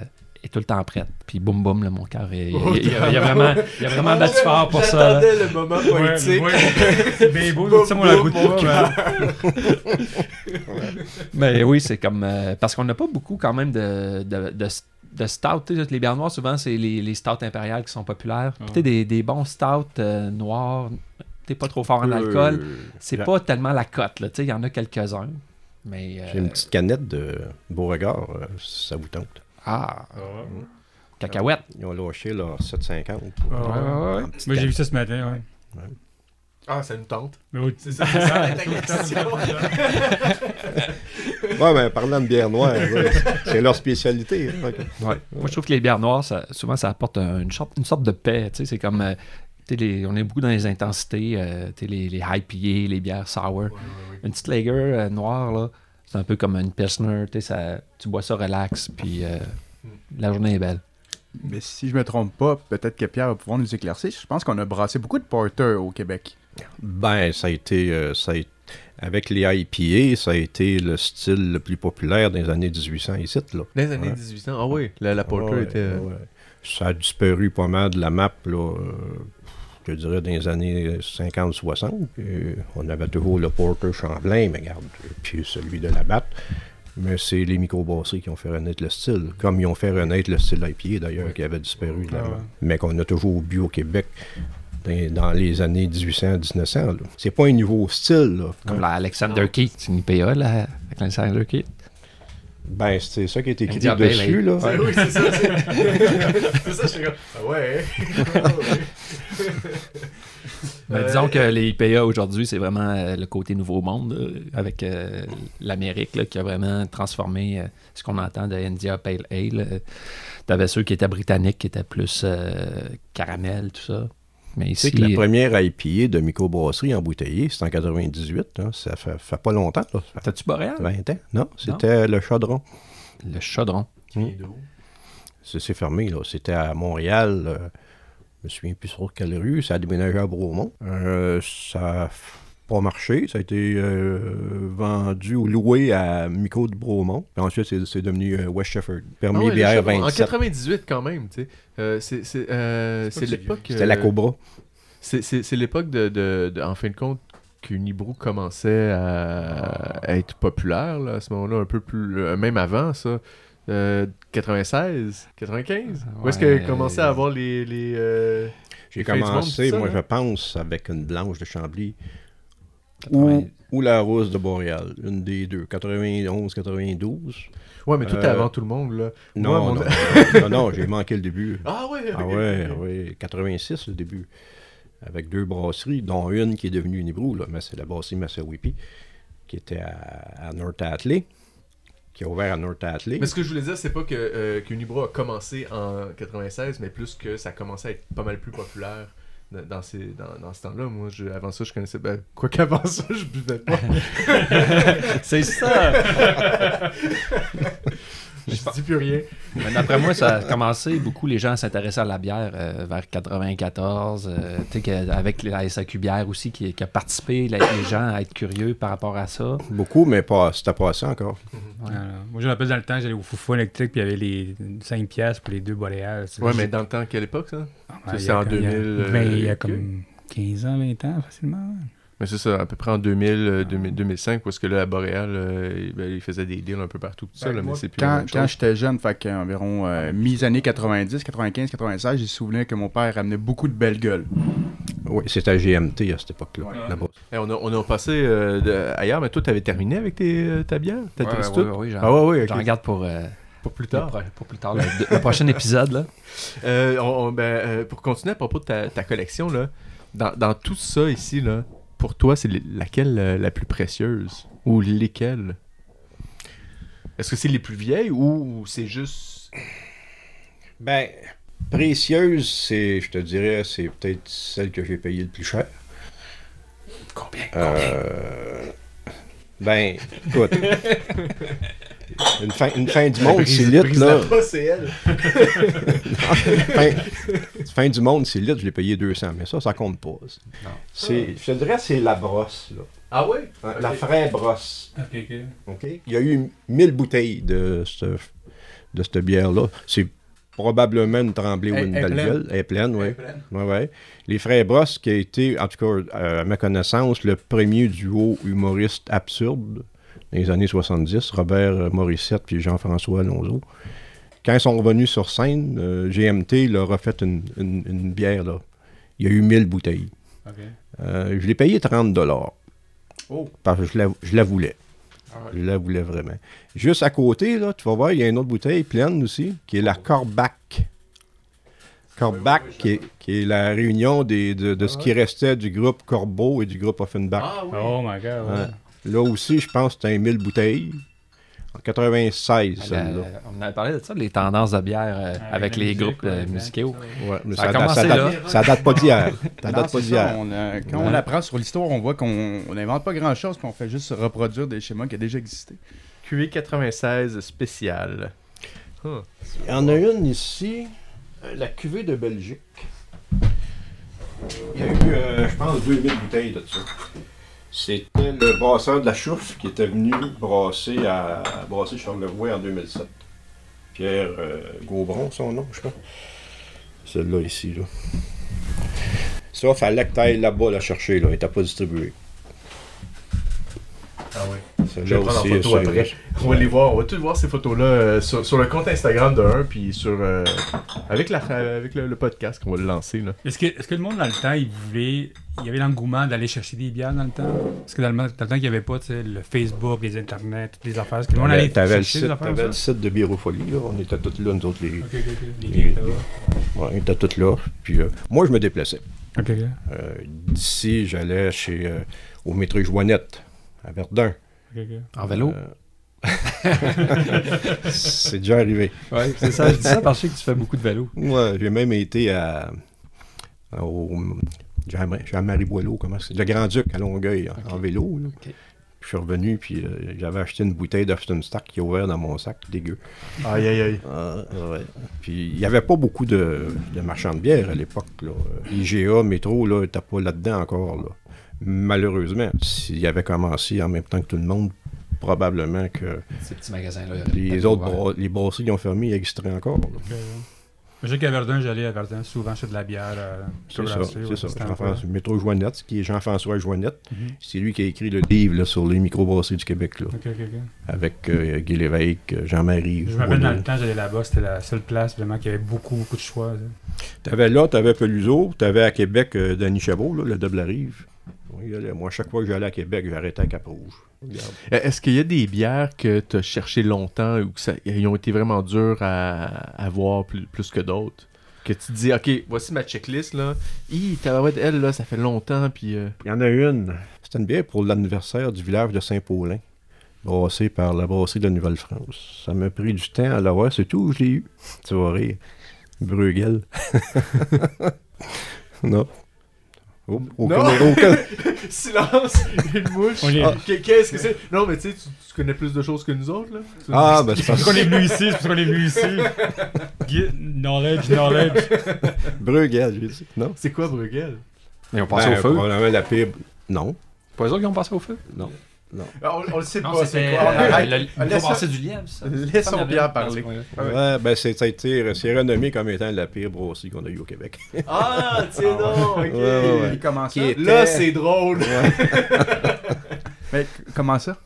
est tout le temps prête. Puis boum boum, là, mon cœur. Il, il- il- a- il y a vraiment, il y a vraiment battu fort pour ça. J'attendais le moment poétique. C'est bien beau, ça, moi, la goût de Mon pas. Mais oui, c'est comme. euh, parce qu'on n'a pas beaucoup quand même de, de, de, de stout. tu sais, Les bières noires, souvent, c'est les, les stouts impériales qui sont populaires. Puis, des, des bons stouts euh, noirs, t'es pas trop fort en alcool. Euh, C'est pas tellement la cote. là. Tu sais, Il y en a quelques-uns. Mais. euh, J'ai une petite canette de Beauregard, euh, si ça vous tente. Ah, cacahuète. Ils ont lâché leur 750. Ah, Ouais, ouais, ouais. Moi, j'ai vu ça ce matin, ouais. Ah, ça nous tente. Mais oui, C'est ça, c'est ça. Ouais, mais parlant de bière noire, ouais, c'est leur spécialité. hein, Ouais. Moi, je trouve que les bières noires, ça- souvent, ça apporte un- une, sorte, une sorte de paix. tu sais, C'est comme. euh, les- on est beaucoup dans les intensités, euh, les, les IPA, les bières sour. Une petite lager euh, noire, là, c'est un peu comme une Pilsner. Tu sais, ça- tu bois ça relax, puis euh, la journée est belle. Mais si je me trompe pas, peut-être que Pierre va pouvoir nous éclaircir. Je pense qu'on a brassé beaucoup de porter au Québec. Ben, ça a été, euh, ça a été- avec les IPA, ça a été le style le plus populaire des années 1800 ici, là. Dans les années Ouais. 1800. Ah oui, la, la Porter Ouais, était. ouais. Ça a disparu pas mal de la map, là, je dirais, dans les années 50-60. Euh, On avait toujours le Porter Champlain, mais regarde, puis celui de la batte. Mais c'est les microbrasseries qui ont fait renaître le style, comme ils ont fait renaître le style IPA d'ailleurs, qui avait disparu de la Ah. Mais qu'on a toujours bu au Québec dans, dans les années 1800-1900. là. C'est pas un nouveau style, là. Comme la Alexander Keith, c'est une IPA, là, avec l'Alexander Keith. Ben, c'est ça qui est écrit dessus, là. Oui, c'est ça. C'est c'est ça, je suis comme. Ah ouais. Mais Euh, disons que les IPA aujourd'hui, c'est vraiment euh, le côté nouveau monde, euh, avec euh, l'Amérique qui a vraiment transformé euh, ce qu'on entend de India Pale Ale. T'avais ceux qui étaient britanniques, qui étaient plus euh, caramel, tout ça. Mais Tu sais ici, que la première IPA de microbrasserie embouteillée, c'est en 98. hein. Ça fait, fait pas longtemps, t'as-tu Boréal? 20 ans. Non, c'était le Chaudron. Le chaudron. C'est c'est fermé, là. C'était à Montréal. Je me souviens plus sur quelle rue. Ça a déménagé à Bromont. Euh, ça a pas marché. Ça a été euh, vendu ou loué à Micro de Bromont. Puis ensuite, c'est c'est devenu euh, West Shefford. Ah Permis ouais, le BR Chevron, En 27. 98 quand même, tu sais. Euh, c'est c'est, euh, C'est l'époque. C'était la Cobra. C'est c'est- c'est l'époque de, de- de- en fin de compte, qu'Unibrew commençait à, à être populaire là, à ce moment-là, un peu plus, euh, même avant ça. Euh, 96, 95. Où est-ce qu'elle commençait à avoir les. les euh, J'ai monde, commencé, ça, moi, là? je pense, avec une blanche de Chambly 80. ou, ou la rousse de Boréal. Une des deux. 91, 92. Ouais, mais tout est Euh, avant tout le monde, là. Non, Moi, mon- non, non, non, j'ai manqué le début. Ah ouais, Ah ouais, ouais, 86 le début. Avec deux brasseries, dont une qui est devenue Unibrew, là, mais c'est la brasserie Massawippi, qui était à, à North Atlee, qui a ouvert à North Atlee. Mais ce que je voulais dire, c'est pas que euh, qu'Unibrew a commencé en 96, mais plus que ça a commencé à être pas mal plus populaire dans, dans ces, dans, dans ce temps-là. Moi, je- avant ça, je connaissais. Ben, quoi qu'avant ça, je buvais pas. C'est ça! je dis plus rien. Mais d'après moi, ça a commencé, beaucoup les gens s'intéressaient à la bière euh, vers 94, euh, tu sais, avec la SAQ bière aussi qui, qui a participé, la- les gens à être curieux par rapport à ça. Beaucoup, mais pas, c'était pas ça encore. Moi, je me rappelle dans le temps, j'allais au Foufou électrique, puis il y avait les 5 piastres pour les deux boréales. C'est Ouais, mais dans le temps, quelle époque ça? Ah, ça, il y c'est a en comme- il y a 2000, euh, 20, il y a comme 15 ans, 20 ans, facilement. Mais c'est ça, à peu près en 2000, euh, 2000 2005, parce que là, à Boréal, euh, il- ben, il faisait des deals un peu partout, tout ça, Ben, là, mais c'est plus Quand, quand j'étais jeune, fait qu'environ euh, mi-années 90, 95, 96, j'ai souvenir que mon père ramenait beaucoup de belles gueules. Oui, c'était à GMT à cette époque-là. Ouais. Eh, on, a, on a passé euh, de- ailleurs, mais toi, t'avais terminé avec tes, euh, ta bière? T'as Ouais, testé ouais, tout? j'en- Ah ouais, ouais, ok. J'en regarde pour, euh, Pour plus tard. pour plus tard, le, le prochain épisode. Là. Euh, on- on- ben, euh, pour continuer à propos de ta, ta collection, là, dans, dans tout ça ici, là, pour toi, c'est le- laquelle euh, la plus précieuse? Ou lesquelles? Est-ce que c'est les plus vieilles ou c'est juste. Ben, précieuse, c'est, je te dirais, c'est peut-être celle que j'ai payée le plus cher. Combien? Euh, ben, écoute. Une fin, une fin du monde, c'est litre, là. pas, c'est elle. fin, fin du monde, c'est litre, je l'ai payé 200, mais ça, ça compte pas. C'est, je te dirais, c'est la brosse, là. Ah ouais La vraie brosse. Ok? Il y a eu 1000 bouteilles de cette, de cette bière-là. C'est probablement une tremblée ou une belle gueule. Elle est pleine, oui. Ouais, ouais. Les Frères Brosse, qui a été, en tout cas, euh, à ma connaissance, le premier duo humoriste absurde dans les années 70, Robert Morissette puis Jean-François Alonso. Quand ils sont revenus sur scène, euh, GMT leur a fait une, une- une bière, là. Il y a eu 1000 bouteilles. Euh, je l'ai payé 30 dollars. Oh. Parce que je la, je la voulais. Je la voulais vraiment. Juste à côté, là, tu vas voir, il y a une autre bouteille pleine aussi, qui est la Corbac. Corbac, qui, est, qui est la réunion des, de, de ce qui restait du groupe Corbeau et du groupe Offenbach. Ah oui. Oh my god, ouais. Là aussi, je pense que c'était un 1000 bouteilles. En 96, La- celle-là. on avait parlé de ça, les tendances de bière euh, Ah, avec les musique, groupes euh, ouais, musicaux. Ouais, mais Ça a ça, date, commencé ça, date, là. ça date pas d'hier. Ça Non, date c'est pas ça, d'hier. on, euh, quand Ouais. on apprend sur l'histoire, on voit qu'on on n'invente pas grand-chose, puis on fait juste reproduire des schémas qui ont déjà existé. QE 96 spécial. Huh. Il y en a une ici, euh, la cuvée de Belgique. Il y a eu, euh, je pense, 2000 bouteilles de ça. C'était le brasseur de la Chouffe qui était venu brasser à, brasser Charlevoix en 2007. Pierre euh, Gaubron, son nom, je crois. Celle-là ici, là. Ça, fallait que tu ailles là-bas la chercher, là. Elle n'était pas distribuée. Ah oui. Je vais prendre en photo après. On va les voir, on va tous voir ces photos-là euh, sur, sur le compte Instagram de un, puis sur euh, avec la avec le, le podcast qu'on va le lancer là. Est-ce que, est-ce que le monde dans le temps, il voulait. Il y avait l'engouement d'aller chercher des bières dans le temps? Parce que dans le, dans le temps, il n'y avait pas le Facebook, les internets, toutes les affaires. Que le monde allait le site, comme le site de Biropholie, là. On était tous là, nous autres, les. Ok, ok, ok. Les. Ouais, on était tous là. Puis euh, moi, je me déplaçais. Euh, D'ici, j'allais chez euh, au métro Joannette, à Verdun. En vélo? Euh, c'est déjà arrivé. Ouais, c'est ça. Je dis ça parce que tu fais beaucoup de vélo. Moi, j'ai même été à, au Jean- Jean-Marie Boileau, comment c'est? Le Grand-Duc à Longueuil, en- en vélo. là. Ok. Je suis revenu, puis euh, j'avais acheté une bouteille d'Afton Stack qui est ouverte dans mon sac, dégueu. Aïe aïe aïe. Ah, ouais. Puis il n'y avait pas beaucoup de, de marchands de bière à l'époque. Euh, IGA, Métro, là, n'était pas là-dedans encore. Là. Malheureusement, s'il avait commencé en même temps que tout le monde, probablement que Ces petits magasins-là. les autres les brasseries qui ont fermé ils existeraient encore. là. Ok, ok. Je sais qu'à Verdun, j'allais à Verdun souvent acheter de la bière. euh, C'est la ça, c'est ouais, ça. Jean-François- Métro Joannette, qui est Jean-François Joannette. Mhm. C'est lui qui a écrit le livre là, sur les microbrasseries du Québec, là, Ok, ok, ok. avec euh, Guy Lévesque, euh, Jean-Marie. Je me rappelle dans le temps, j'allais là-bas, c'était la seule place vraiment qui avait beaucoup, beaucoup de choix. là. T'avais là, t'avais Peluso, t'avais à Québec euh, Denis Chabot, là, le double rive. Oui, il allait. Moi, chaque fois que j'allais à Québec, j'arrêtais à Cap-Rouge. Euh, Est-ce qu'il y a des bières que tu as cherché longtemps ou ils ont été vraiment durs à, à voir plus, plus que d'autres? Que tu te dis, ok, voici ma checklist là. Hi, tabarouette, elle là, ça fait longtemps, puis. euh, Il y en a une. C'était une bière pour l'anniversaire du village de Saint-Paulin, brassée par la brasserie de Nouvelle-France. Ça m'a pris du temps à l'avoir, c'est tout, je l'ai eu. Tu vas rire. Bruegel. non. Oh, aucun, Non. aucun- Silence! Une mouche! Ah, qu'est- Qu'est-ce que c'est? Non, mais tu sais, tu connais plus de choses que nous autres là? Tu- Ah, ben c'est C'est parce qu'on est venu ici, c'est parce qu'on est venu ici. Knowledge, knowledge. Bruegel, j'ai dit. Non. C'est quoi Bruegel? Mais on passe Ben, au feu. Probablement la pire. Non. Pas eux autres qui ont passé au feu? Non. Ah, on, on le sait Non, pas, c'est quoi? Euh, Ah, du lièvre, ça. Laissons bière, parler. Ah ouais. Ouais, ben c'est, été, c'est renommé comme étant la pire brasserie qu'on a eue au Québec. Ah, tu sais donc, ok. Ouais, ouais, ouais. Comment ça? Qui est- Là, c'est drôle. Mais comment ça?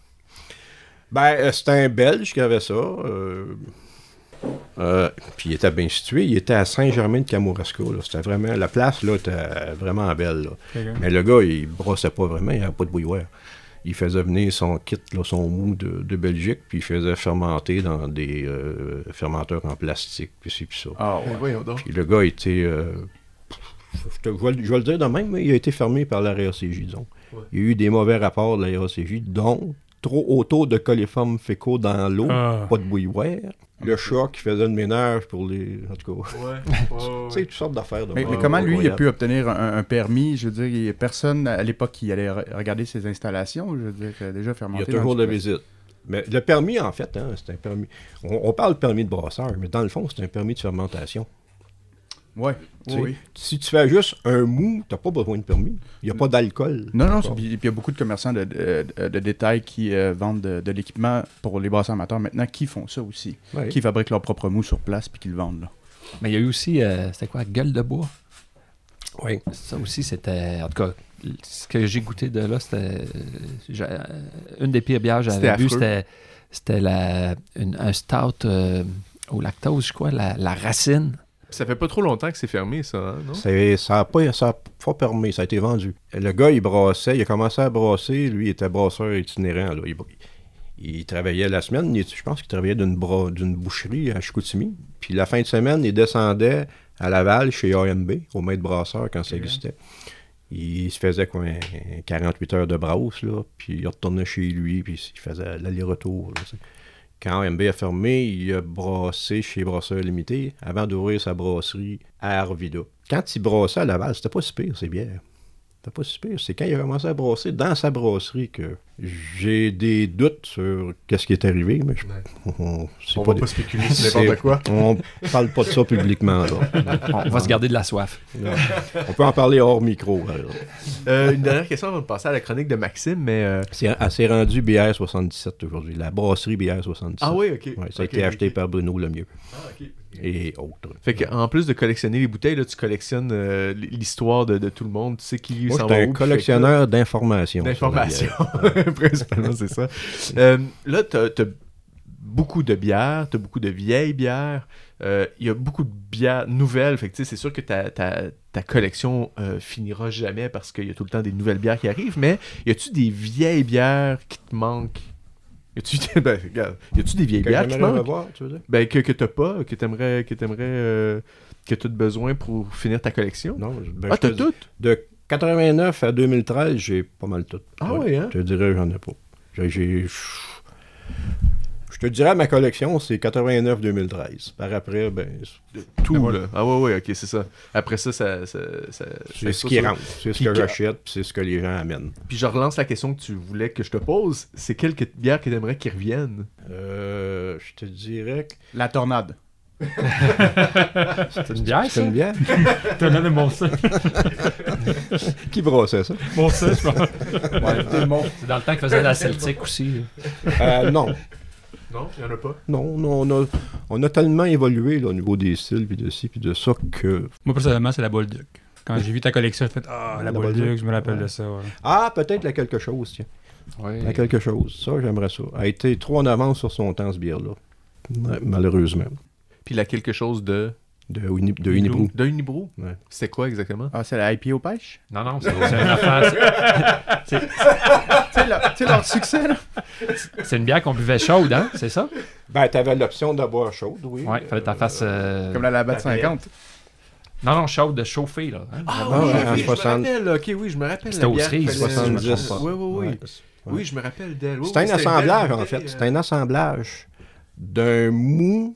Ben, euh, c'était un Belge qui avait ça. euh, euh, puis il était bien situé. Il était à Saint-Germain de Kamouraska. là. C'était vraiment. La place, là, était vraiment belle. là. Mais le gars, il brossait pas vraiment. Il n'avait pas de bouilloire. Il faisait venir son kit, là, son mou de, de Belgique, puis il faisait fermenter dans des euh, fermenteurs en plastique, puis ci, puis ça. Ah Eh, Voyons donc. Puis le gars était. euh, je, vais, le- je vais le dire de même, mais il a été fermé par la RACJ, disons. Ouais. Il y a eu des mauvais rapports de la RACJ, dont trop haut taux de coliformes fécaux dans l'eau, Ah. pas de bouilloire, le chat qui faisait le ménage pour les. En tout cas, Ouais. tu sais, toutes sortes d'affaires. de Mais, mais comment lui, il a pu obtenir un, un permis? Je veux dire, il y a personne à l'époque qui allait re- regarder ses installations. Je veux dire, déjà Il y fermenté. a toujours de visite. Mais le permis, en fait, hein, c'est un permis. On, on parle permis de brasseur, mais dans le fond, c'est un permis de fermentation. Ouais, Tu oui, sais, oui. Si tu fais juste un mou, t'as pas besoin de permis. Il n'y a pas d'alcool. Non, non, puis il y a beaucoup de commerçants de, de, de- de détail qui euh, vendent de, de l'équipement pour les brasseurs amateurs maintenant qui font ça aussi. Ouais. Qui fabriquent leur propre mou sur place puis qui le vendent. Là. Mais il y a eu aussi, euh, c'était quoi, gueule de bois? Oui. Ça aussi, c'était. En tout cas, ce que j'ai goûté de là, c'était. euh, Une des pires bières que j'avais bu, c'était. C'était la, une- un stout euh, au lactose, je crois, la, la racine. Ça fait pas trop longtemps que c'est fermé, ça, hein, non? Ça n'a pas, ça a pas permis, ça a été vendu. Le gars, il brassait, il a commencé à brasser, lui, il était brasseur itinérant. Là. Il, il travaillait la semaine, je pense qu'il travaillait d'une, boucherie à Chicoutimi. Puis la fin de semaine, il descendait à Laval chez AMB, au maître brasseur, quand ça existait. Il se faisait quoi, un- un 48 heures de brasse, là, puis il retournait chez lui, puis il faisait l'aller-retour. Quand AMB a fermé, il a brassé chez Brasseur Limité avant d'ouvrir sa brasserie à Arvida. Quand il brassait à Laval, c'était pas si pire, ces bières. Pas si pire. C'est quand il a commencé à brasser dans sa brasserie que j'ai des doutes sur qu'est-ce qui est arrivé, mais je, on, On pas va des- pas spéculer sur n'importe quoi. On parle pas de ça publiquement. Là. On va se garder de la soif. On peut en parler hors micro. Euh, une dernière question avant de passer à la chronique de Maxime, mais... euh, C'est, elle s'est rendue BR77 aujourd'hui, la brasserie BR77. Ah oui, ok. Ouais, ça a été acheté par Bruno Lemieux. Ah, ok. Et autres. Fait qu'en plus de collectionner les bouteilles, là, tu collectionnes euh, l'histoire de, de tout le monde. Tu sais qui s'en va où, un collectionneur d'informations. d'informations. Principalement, c'est ça. Euh, là, tu as, beaucoup de bières, tu as beaucoup de vieilles bières. Euh, Il y a beaucoup de bières nouvelles. Fait que c'est sûr que ta, ta, ta collection finira jamais parce qu'il y a tout le temps des nouvelles bières qui arrivent. Mais y a-tu des vieilles bières qui te manquent? Y a-tu ben, regarde, y a-tu des vieilles Que bières qui te j'aimerais manquent? revoir, tu veux dire? ben, que, que t'as pas, que t'aimerais, que t'aimerais, euh, que t'as besoin pour finir ta collection? Non, ben, ah, t'as tout? De 89 à 2013, j'ai pas mal tout. Ah ouais, hein? Je te dirais, j'en ai pas. J'ai- Je te dirais, ma collection, c'est 89-2013. Par après, ben, Tout, là. Ah ouais, ouais, ok, c'est ça. Après ça, ça... ça, ça- c'est ce ça, qui rentre. C'est ce que j'achète, puis c'est ce que les gens amènent. Puis je relance la question que tu voulais que je te pose. C'est quelle que- bière que t'aimerais qu'ils reviennent? Euh, je te dirais que La tornade. C'est une bière, c'est une bière. T'as l'air de mon ça. qui brassait ça? Mon ça, je pense. C'est dans le temps qu'ils faisaient la Celtic aussi. Euh, non. Non, il y en a pas. Non, non, on a, on a tellement évolué là, au niveau des styles, puis de ci, puis de ça, que... Moi, personnellement, c'est la Bolduc. Quand j'ai vu ta collection, j'ai fait Ah, la, La Bolduc, Bolduc. je me rappelle Ouais. de ça. ouais. Ah, peut-être la quelque chose, tiens. Oui. La quelque chose. Ça, j'aimerais ça. A été trop en avance sur son temps, ce bière-là. Ouais, malheureusement. Puis la quelque chose de... De, Winnie- de Unibrou. De Unibrou? Ouais. C'était quoi exactement? Ah, c'est la IPA aux pêches? Non, non, c'est c'est une affaire. c'est- tu sais, leur, succès, là? C'est une bière qu'on buvait chaude, hein? C'est ça? Ben, t'avais l'option de boire chaude, oui. Ouais, fallait que t'en fasses. euh, Comme la Labatt 50. Non, non, chaude de chauffer, là. hein? Ah oui, oui, en oui, je me 60. rappelle. Ok, oui, je me rappelle. C'était la aux cerises, qu'il fallait- 70. Oui, oui, oui. Ouais. Oui, je me rappelle d'elle. Oui, oui, un assemblage, en fait. C'était un assemblage d'un mou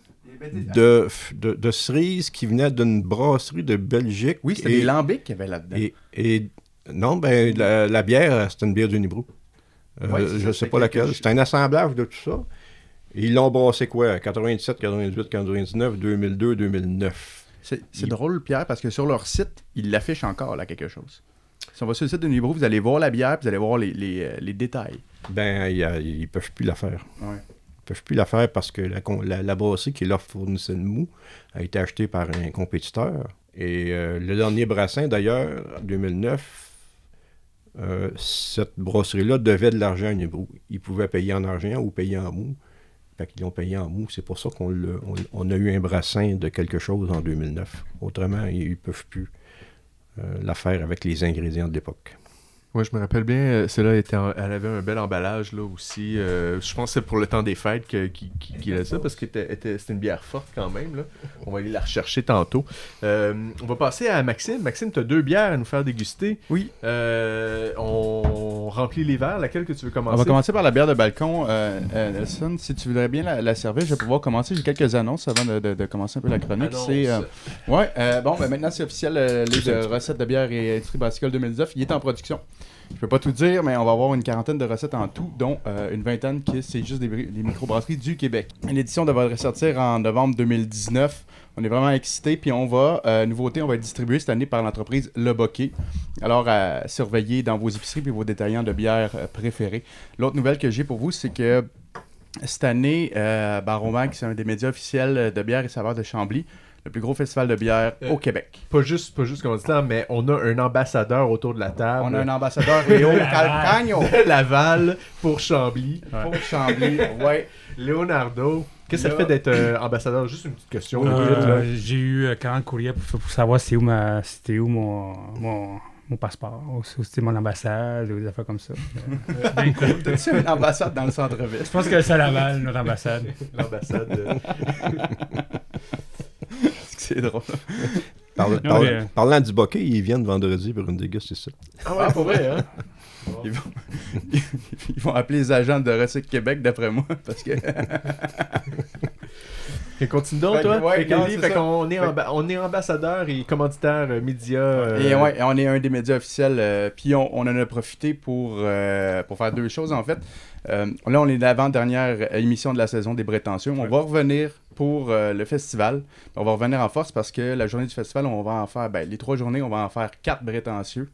de, de, de cerises qui venait d'une brasserie de Belgique. Oui, c'était des lambics qu'il y avait là-dedans. et, et- non, ben, la, la bière, c'était une bière d'Unibrou. Euh, Ouais, c'est je ça, sais pas laquelle. C'était un assemblage de tout ça. Et ils l'ont brassé quoi? 97, 98, 99, 2002, 2009. C'est c'est Il- drôle, Pierre, parce que sur leur site, ils l'affichent encore, là, quelque chose. Si on va sur le site de Nibro, vous allez voir la bière, puis vous allez voir les, les, euh, les détails. Ben, ils peuvent plus la faire. Ouais. Ils peuvent plus la faire parce que la, la, brasserie qui leur fournissait le mou a été achetée par un compétiteur. Et euh, le dernier brassin, d'ailleurs, en 2009, euh, cette brasserie-là devait de l'argent à Unibrou. Ils pouvaient payer en argent ou payer en mou. Fait qu'ils l'ont payé en mou. C'est pour ça qu'on a eu un brassin de quelque chose en 2009. Autrement, ils ne peuvent plus euh, la faire avec les ingrédients de l'époque. Ouais, je me rappelle bien, euh, celle-là, était en- elle avait un bel emballage là aussi. euh, je pense que c'est pour le temps des fêtes qu'il a ça, parce que c'était- était- c'était une bière forte quand même. Là. On va aller la rechercher tantôt. Euh, on va passer à Maxime. Maxime, tu as deux bières à nous faire déguster. Oui. Euh, on remplit les verres. Laquelle que tu veux commencer? On va commencer par la bière de balcon. Nelson, si tu voudrais bien la, la servir, je vais pouvoir commencer. J'ai quelques annonces avant de, de- de commencer un peu la chronique. C'est, ouais, bon, ben maintenant c'est officiel. Le livre de recettes de bière et industrie brassicole 2019, il est en production. Je peux pas tout dire, mais on va avoir une quarantaine de recettes en tout, dont euh, une vingtaine qui c'est juste des, des microbrasseries du Québec. L'édition devrait sortir en novembre 2019. On est vraiment excités, puis on va, euh, nouveauté, on va être distribué cette année par l'entreprise Le Bokeh. Alors, à surveiller dans vos épiceries et vos détaillants de bière euh, préférés. L'autre nouvelle que j'ai pour vous, c'est que cette année, euh, Baromac, c'est un des médias officiels de bière et saveurs de Chambly, le plus gros festival de bière Euh, au Québec. Pas juste, pas juste comme on dit là, mais on a un ambassadeur autour de la table. On a un ambassadeur, Léo Calcagno, de Laval pour Chambly. pour Chambly. Ouais. Leonardo. Qu'est-ce que ça fait d'être euh, ambassadeur? Juste une petite question. Euh. J'ai eu euh, 40 courriers pour, pour savoir c'était où, ma, c'était où mon, mon, mon passeport, ou c'était mon ambassade, ou des affaires comme ça. Euh, bien cool. T'as-tu une ambassade dans le centre-ville? Je pense que c'est à Laval, notre ambassade. L'ambassade. euh, C'est drôle. Parle- Non, parle- mais- Parlant du bokeh, ils viennent vendredi pour une dégustation. Ah ouais, pour vrai, hein? Ils vont, ils vont appeler les agents de Recycle Québec, d'après moi, parce que... Et continue donc, Fait toi? ouais, fait non, lui, qu'on est, Fait- on est ambassadeur et commanditaire euh, média. euh, Et ouais, on est un des médias officiels. euh, Puis on, on en a profité pour, euh, pour faire deux choses, en fait. Euh, là, on est l'avant-dernière émission de la saison des Prétentieux. On va revenir pour euh, le festival. On va revenir en force parce que la journée du festival, on va en faire, ben, les trois journées, on va en faire quatre prétentieux.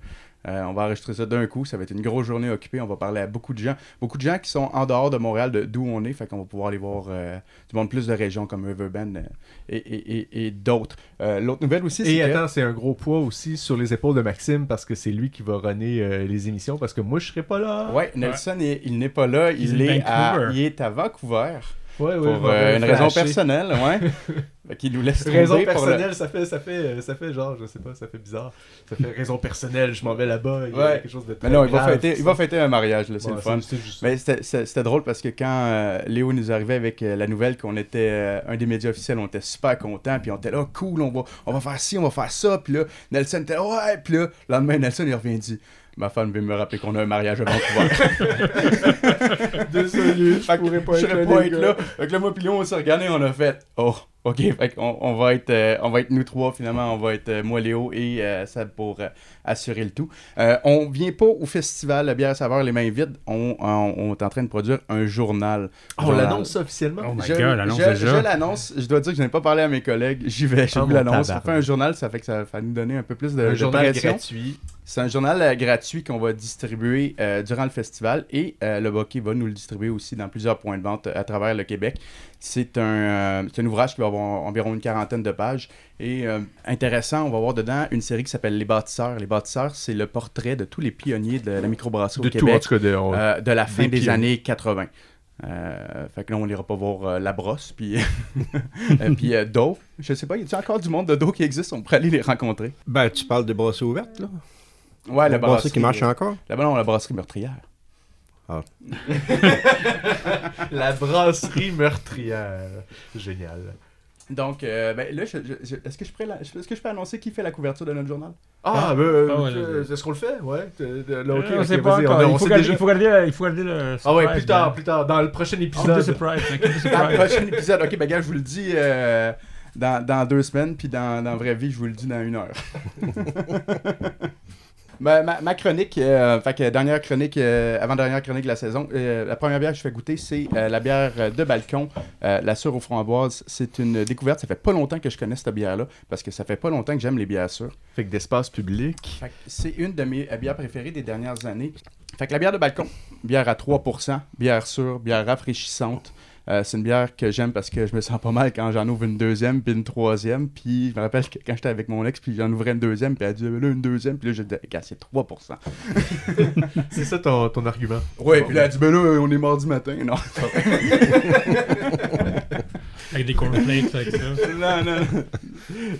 Euh, on va enregistrer ça d'un coup. Ça va être une grosse journée occupée. On va parler à beaucoup de gens. Beaucoup de gens qui sont en dehors de Montréal, de- d'où on est. Fait qu'on va pouvoir aller voir euh, du monde plus de régions comme Riverbend euh, et, et- et- et d'autres. Euh, L'autre nouvelle aussi, c'est Et que- attends, c'est un gros poids aussi sur les épaules de Maxime parce que c'est lui qui va runner euh, les émissions parce que moi je serai pas là. Ouais, Nelson, il- il n'est pas là. Il, Il est est, à, Vancouver. il est à Vancouver ouais, ouais, pour euh, une raison personnelle. Ouais. Qu'il nous laisse Raison le- personnelle, ça fait, ça fait, euh, ça fait genre, je sais pas, ça fait bizarre. Ça fait raison personnelle, je m'en vais là-bas, il y a Ouais. quelque chose de très Mais non, il va, grave, fêter, il va fêter un mariage, là, c'est le fun. juste. Mais c'était- drôle parce que quand euh, Léo nous arrivait avec euh, la nouvelle qu'on était un des médias officiels, on était super contents, puis on était là, cool, on va, on va faire ci, on va faire ça, puis là, Nelson était là, ouais, puis là, le lendemain, Nelson, il revient et dit, ma femme vient me rappeler qu'on a un mariage à Vancouver. Désolé, je Fait pourrais pas je être pas être là. Fait que là, moi, puis on s'est regardé, on a fait, oh, ok, fait on va être, euh, on va être nous trois, finalement, on va être euh, moi, Léo et euh, Seb pour euh, assurer le tout. Euh, on vient pas au festival La bière à saveur les mains vides, on, on, on est en train de produire un journal. Ah, on l'annonce officiellement? Oh my je, God, l'annonce je- déjà. je l'annonce. Je dois dire que je n'ai pas parlé à mes collègues. J'y vais, je Ah, vous l'annonce. On fait un journal, ça fait que ça va nous donner un peu plus de, un de journal pression. gratuit. C'est un journal euh, gratuit qu'on va distribuer euh, durant le festival et euh, le Bokeh va nous le distribuer aussi dans plusieurs points de vente à travers le Québec. C'est un, euh, c'est un ouvrage qui va avoir environ une quarantaine de pages et euh, intéressant, on va voir dedans une série qui s'appelle Les Bâtisseurs. Les Bâtisseurs, c'est le portrait de tous les pionniers de la microbrasserie De au tout, en Québec tout cas. De, on- euh, de la fin des années 80. Euh, fait que là, on n'ira pas voir euh, la brosse, puis, euh, puis euh, Do. Je sais pas, y a encore du monde de Do qui existe? On pourrait aller les rencontrer. Ben, tu parles de brasseries ouvertes, là? Ouais, la La brasserie brasserie qui marche encore? Là-bas, non, la brasserie meurtrière. La brasserie meurtrière. Génial. Donc, euh, ben, là, je- je- je- est-ce que, je pourrais la- est-ce que je peux annoncer qui fait la couverture de notre journal? Ah, ben, euh, Ah ouais, euh, est-ce qu'on le fait? Ouais. de- de- là, ok, Euh, on ok, sait pas encore. on- on il, faut garder, déjà- il faut garder le, il faut garder le Ah ouais, plus tard, plus tard, dans le prochain épisode. surprise, Dans le prochain épisode. Ok, ben, gars, je vous le dis euh, dans, dans deux semaines, puis dans, dans la vraie vie, je vous le dis dans une heure. Ma, ma- ma chronique, euh, fait que dernière chronique, euh, avant-dernière chronique de la saison, euh, la première bière que je fais goûter, c'est euh, la bière de balcon, la sûre aux framboises. C'est une découverte, ça fait pas longtemps que je connais cette bière-là, parce que ça fait pas longtemps que j'aime les bières sûres. Fait que d'espace public. C'est une de mes bières préférées des dernières années. Fait que la bière de balcon, bière à 3%, bière sûre, bière rafraîchissante. Euh, c'est une bière que j'aime parce que je me sens pas mal quand j'en ouvre une deuxième puis une troisième. Puis je me rappelle que quand j'étais avec mon ex, puis j'en ouvrais une deuxième, puis elle disait là une deuxième, puis là je disais, c'est 3%. C'est ça ton, ton argument. Ouais, puis là elle dit, ben là, on est mardi matin. Non, Avec des cornflakes, avec ça. non, non, non.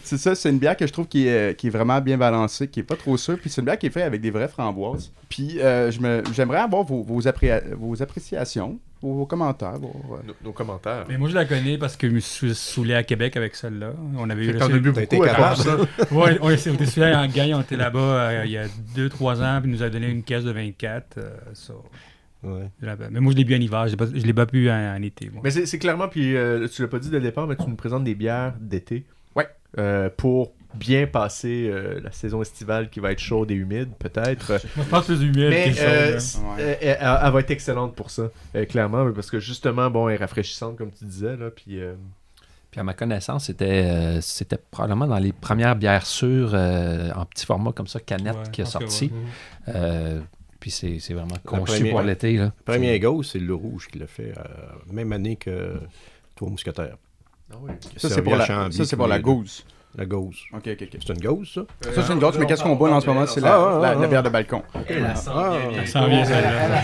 C'est ça, c'est une bière que je trouve qui est, qui est vraiment bien balancée, qui est pas trop sûre. Puis c'est une bière qui est faite avec des vraies framboises. Puis euh, je me- j'aimerais avoir vos, vos, appré- vos appréciations, vos, commentaires. vos, euh, Nos, nos commentaires. Mais moi, je la connais parce que je me suis saoulé à Québec avec celle-là. On avait eu T'as été beaucoup à capable. ça. Ouais, on était on était suivis en gang, on était là-bas euh, il y a 2-3 ans, puis nous a donné une caisse de 24. euh, ça, Ouais. mais moi, je l'ai bu en hiver, je l'ai pas- je l'ai pas bu en, en été. moi. Mais c'est c'est clairement, puis euh, tu l'as pas dit dès le départ, mais tu nous présentes des bières d'été. Ouais. Euh, pour bien passer euh, la saison estivale qui va être chaude et humide, peut-être. Je pense plus humide Mais que euh, Ouais. euh, elle, elle va être excellente pour ça, euh, clairement, parce que justement, bon, elle est rafraîchissante, comme tu disais, là, puis... euh, Puis à ma connaissance, c'était euh, c'était probablement dans les premières bières sûres euh, en petit format comme ça, canette, Ouais, qui a je pense que sorti. ouais. Puis c'est c'est vraiment conçu première- pour l'été. là. Premier Ghost, c'est le rouge qui l'a fait, euh, même année que Trois Mousquetaires. Ah oui. Ça, c'est pour, la, ça, c'est tous pour la les deux. gousse. La Ghost. Ok, ok, ok. C'est une Ghost, ça? Ça, c'est une gousse, mais qu'est-ce qu'on boit en ce moment? C'est la, Ah, ah, la- ah, la bière de balcon. Elle sent Ah, bien, celle-là.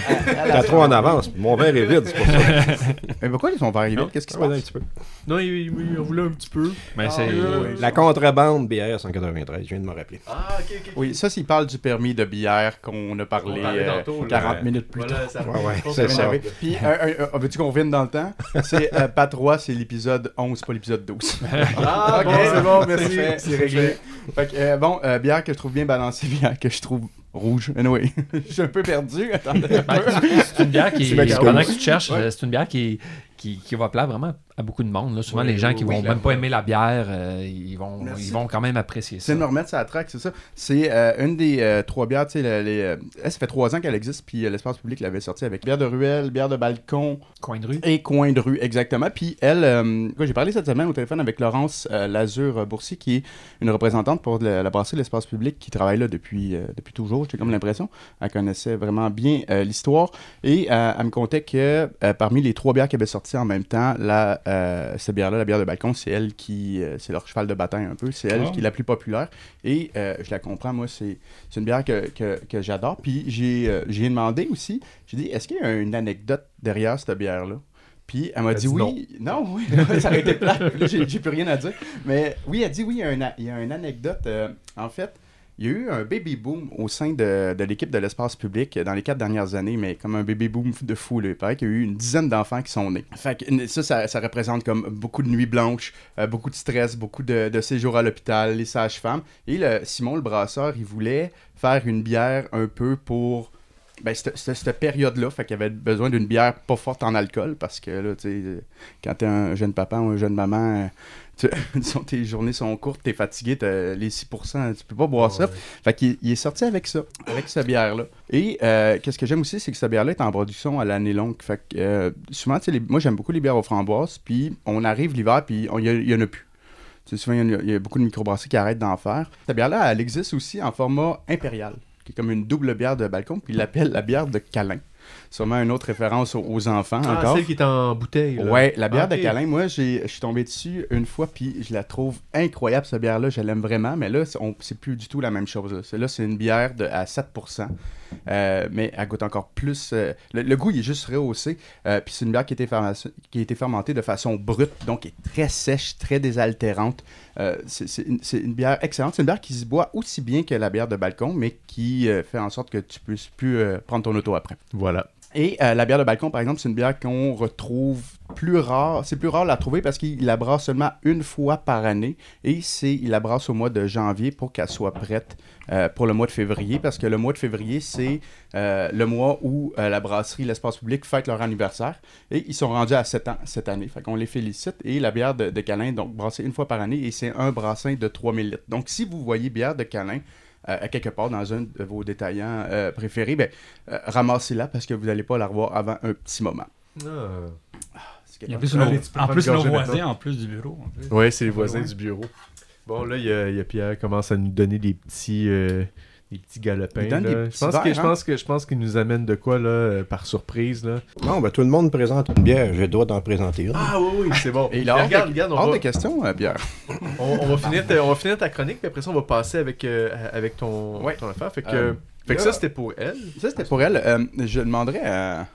T'as trop en avance. Mon verre est vide, c'est pour ça. Mais pourquoi ils sont pas arrivés? Qu'est-ce qui se ouais, un passe petit peu. Non, il, il, il en voulait un petit peu. Mais c'est ouais. La contrebande BR 193, je viens de me rappeler. Ah, ok, ok. Oui, ça, s'il parle du permis de bière qu'on a parlé On parlait euh, tantôt, là. 40 minutes plus Voilà, tard. c'est pas ça. Puis, veux-tu qu'on revienne dans le temps? C'est euh, pas 3, c'est l'épisode 11, pas l'épisode 12. Ah, Ok. c'est bon, merci. Fait, C'est réglé. Fait que, euh, bon, euh, bière que je trouve bien balancée, bière que je trouve rouge. Anyway, je suis un peu perdu. Attendez. Ben, c'est une bière qui, pendant que tu cherches, Ouais. euh, c'est une bière qui, qui, qui va plaire vraiment à beaucoup de monde. là. Souvent, Oui, les gens oui, qui oui, vont même pas aimer la bière, euh, ils, vont, Merci. ils vont quand même apprécier ça. C'est de me remettre ça à track, c'est ça. C'est euh, une des euh, trois bières, tu sais, les, euh, elle, ça fait trois ans qu'elle existe, puis euh, l'espace public l'avait sortie avec bière de ruelle, bière de balcon Coin de rue. et coin de rue, exactement. Puis elle, euh, quoi, j'ai parlé cette semaine au téléphone avec Laurence euh, Lazur Boursier, qui est une représentante pour le- la brasserie de l'espace public, qui travaille là depuis, euh, depuis toujours, j'ai comme l'impression. Elle connaissait vraiment bien euh, l'histoire. Et euh, elle me contait que euh, parmi les trois bières qu'elle avait sorties en même temps, la, euh, cette bière-là, la bière de balcon, c'est elle qui, euh, c'est leur cheval de bataille un peu. C'est elle Ah. qui est la plus populaire. Et euh, je la comprends, moi, c'est c'est une bière que, que, que j'adore. Puis j'ai j'ai demandé aussi, j'ai dit, est-ce qu'il y a une anecdote derrière cette bière-là? Puis elle m'a dit dit oui. Non, oui, ça aurait été plat. Là, j'ai plus rien à dire. Mais oui, elle dit oui, il y a, une il y a une anecdote. en fait, il y a eu un baby boom au sein de, de l'équipe de l'espace public dans les quatre dernières années, mais comme un baby boom de fou. Il paraît qu'il y a eu une dizaine d'enfants qui sont nés. Fait que ça, ça, représente comme beaucoup de nuits blanches, euh, beaucoup de stress, beaucoup de, de séjours à l'hôpital, les sages-femmes. Et le, Simon, le brasseur, il voulait faire une bière un peu pour ben, cette période-là, fait qu'il avait besoin d'une bière pas forte en alcool parce que là, tu sais, euh, quand t'es un jeune papa ou un jeune maman, euh, tu- disons, tes journées sont courtes, t'es fatigué, t'as les 6%, tu peux pas boire ça. Fait qu'il il est sorti avec ça, avec cette bière-là. Et euh, qu'est-ce que j'aime aussi, c'est que cette bière-là est en production à l'année longue. Fait que euh, souvent, tu sais, les- moi j'aime beaucoup les bières aux framboises, puis on arrive l'hiver, puis il y, en a plus. Tu sais, souvent, il y, a- il y a beaucoup de microbrasseries qui arrêtent d'en faire. Cette bière-là, elle existe aussi en format impérial, qui est comme une double bière de balcon, puis il l'appelle la bière de câlin. Sûrement une autre référence aux, aux enfants Ah, encore. celle qui est en bouteille. là. Ouais, la bière Ah, de câlin, moi, j'ai- je suis tombé dessus une fois, puis je la trouve incroyable, cette bière-là. Je l'aime vraiment, mais là, c'est on- c'est plus du tout la même chose. là. Celle-là, c'est une bière de, à 7%, euh, mais elle goûte encore plus. euh, le, le goût, il est juste rehaussé. euh, puis c'est une bière qui a, été qui a été fermentée de façon brute, donc elle est très sèche, très désaltérante. Euh, c'est c'est une, une bière excellente. C'est une bière qui se boit aussi bien que la bière de balcon, mais qui euh, fait en sorte que tu puisses plus euh, prendre ton auto après. Voilà. Et euh, la bière de balcon, par exemple, c'est une bière qu'on retrouve plus rare. C'est plus rare de la trouver parce qu'il la brasse seulement une fois par année. Et c'est, il la brasse au mois de janvier pour qu'elle soit prête euh, pour le mois de février. Parce que le mois de février, c'est euh, le mois où la brasserie, l'espace public fête leur anniversaire. Et ils sont rendus à 7 ans cette année. Fait qu'on les félicite. Et la bière de, de Calin, donc brassée une fois par année. Et c'est un brassin de 3000 litres. Donc si vous voyez bière de Calin, à quelque part dans un de vos détaillants euh, préférés, ben, euh, ramassez-la parce que vous n'allez pas la revoir avant un petit moment. Ah. Il y a plus nos, en plus nos voisins, en plus du bureau. Ouais, c'est les voisins Ouais. du bureau. Bon, là, il y a, il y a Pierre qui commence à nous donner des petits, euh, des petits galopins. Là. des je, pense que, verres, je hein? pense que je pense qu'il nous amène de quoi là, euh, par surprise. Là. Non, ben tout le monde présente une bière, j'ai le droit d'en présenter une. Ah oui, oui, c'est bon. Et il a hors regarde, de, regarde, on hors va, de question, euh, Pierre. on, on va finir ta, on va finir ta chronique, puis après ça, on va passer avec, euh, avec ton, Ouais. ton affaire. Fait que, Euh, fait que là- ça, c'était pour elle. Ça, c'était pour elle. Euh, je demanderais à,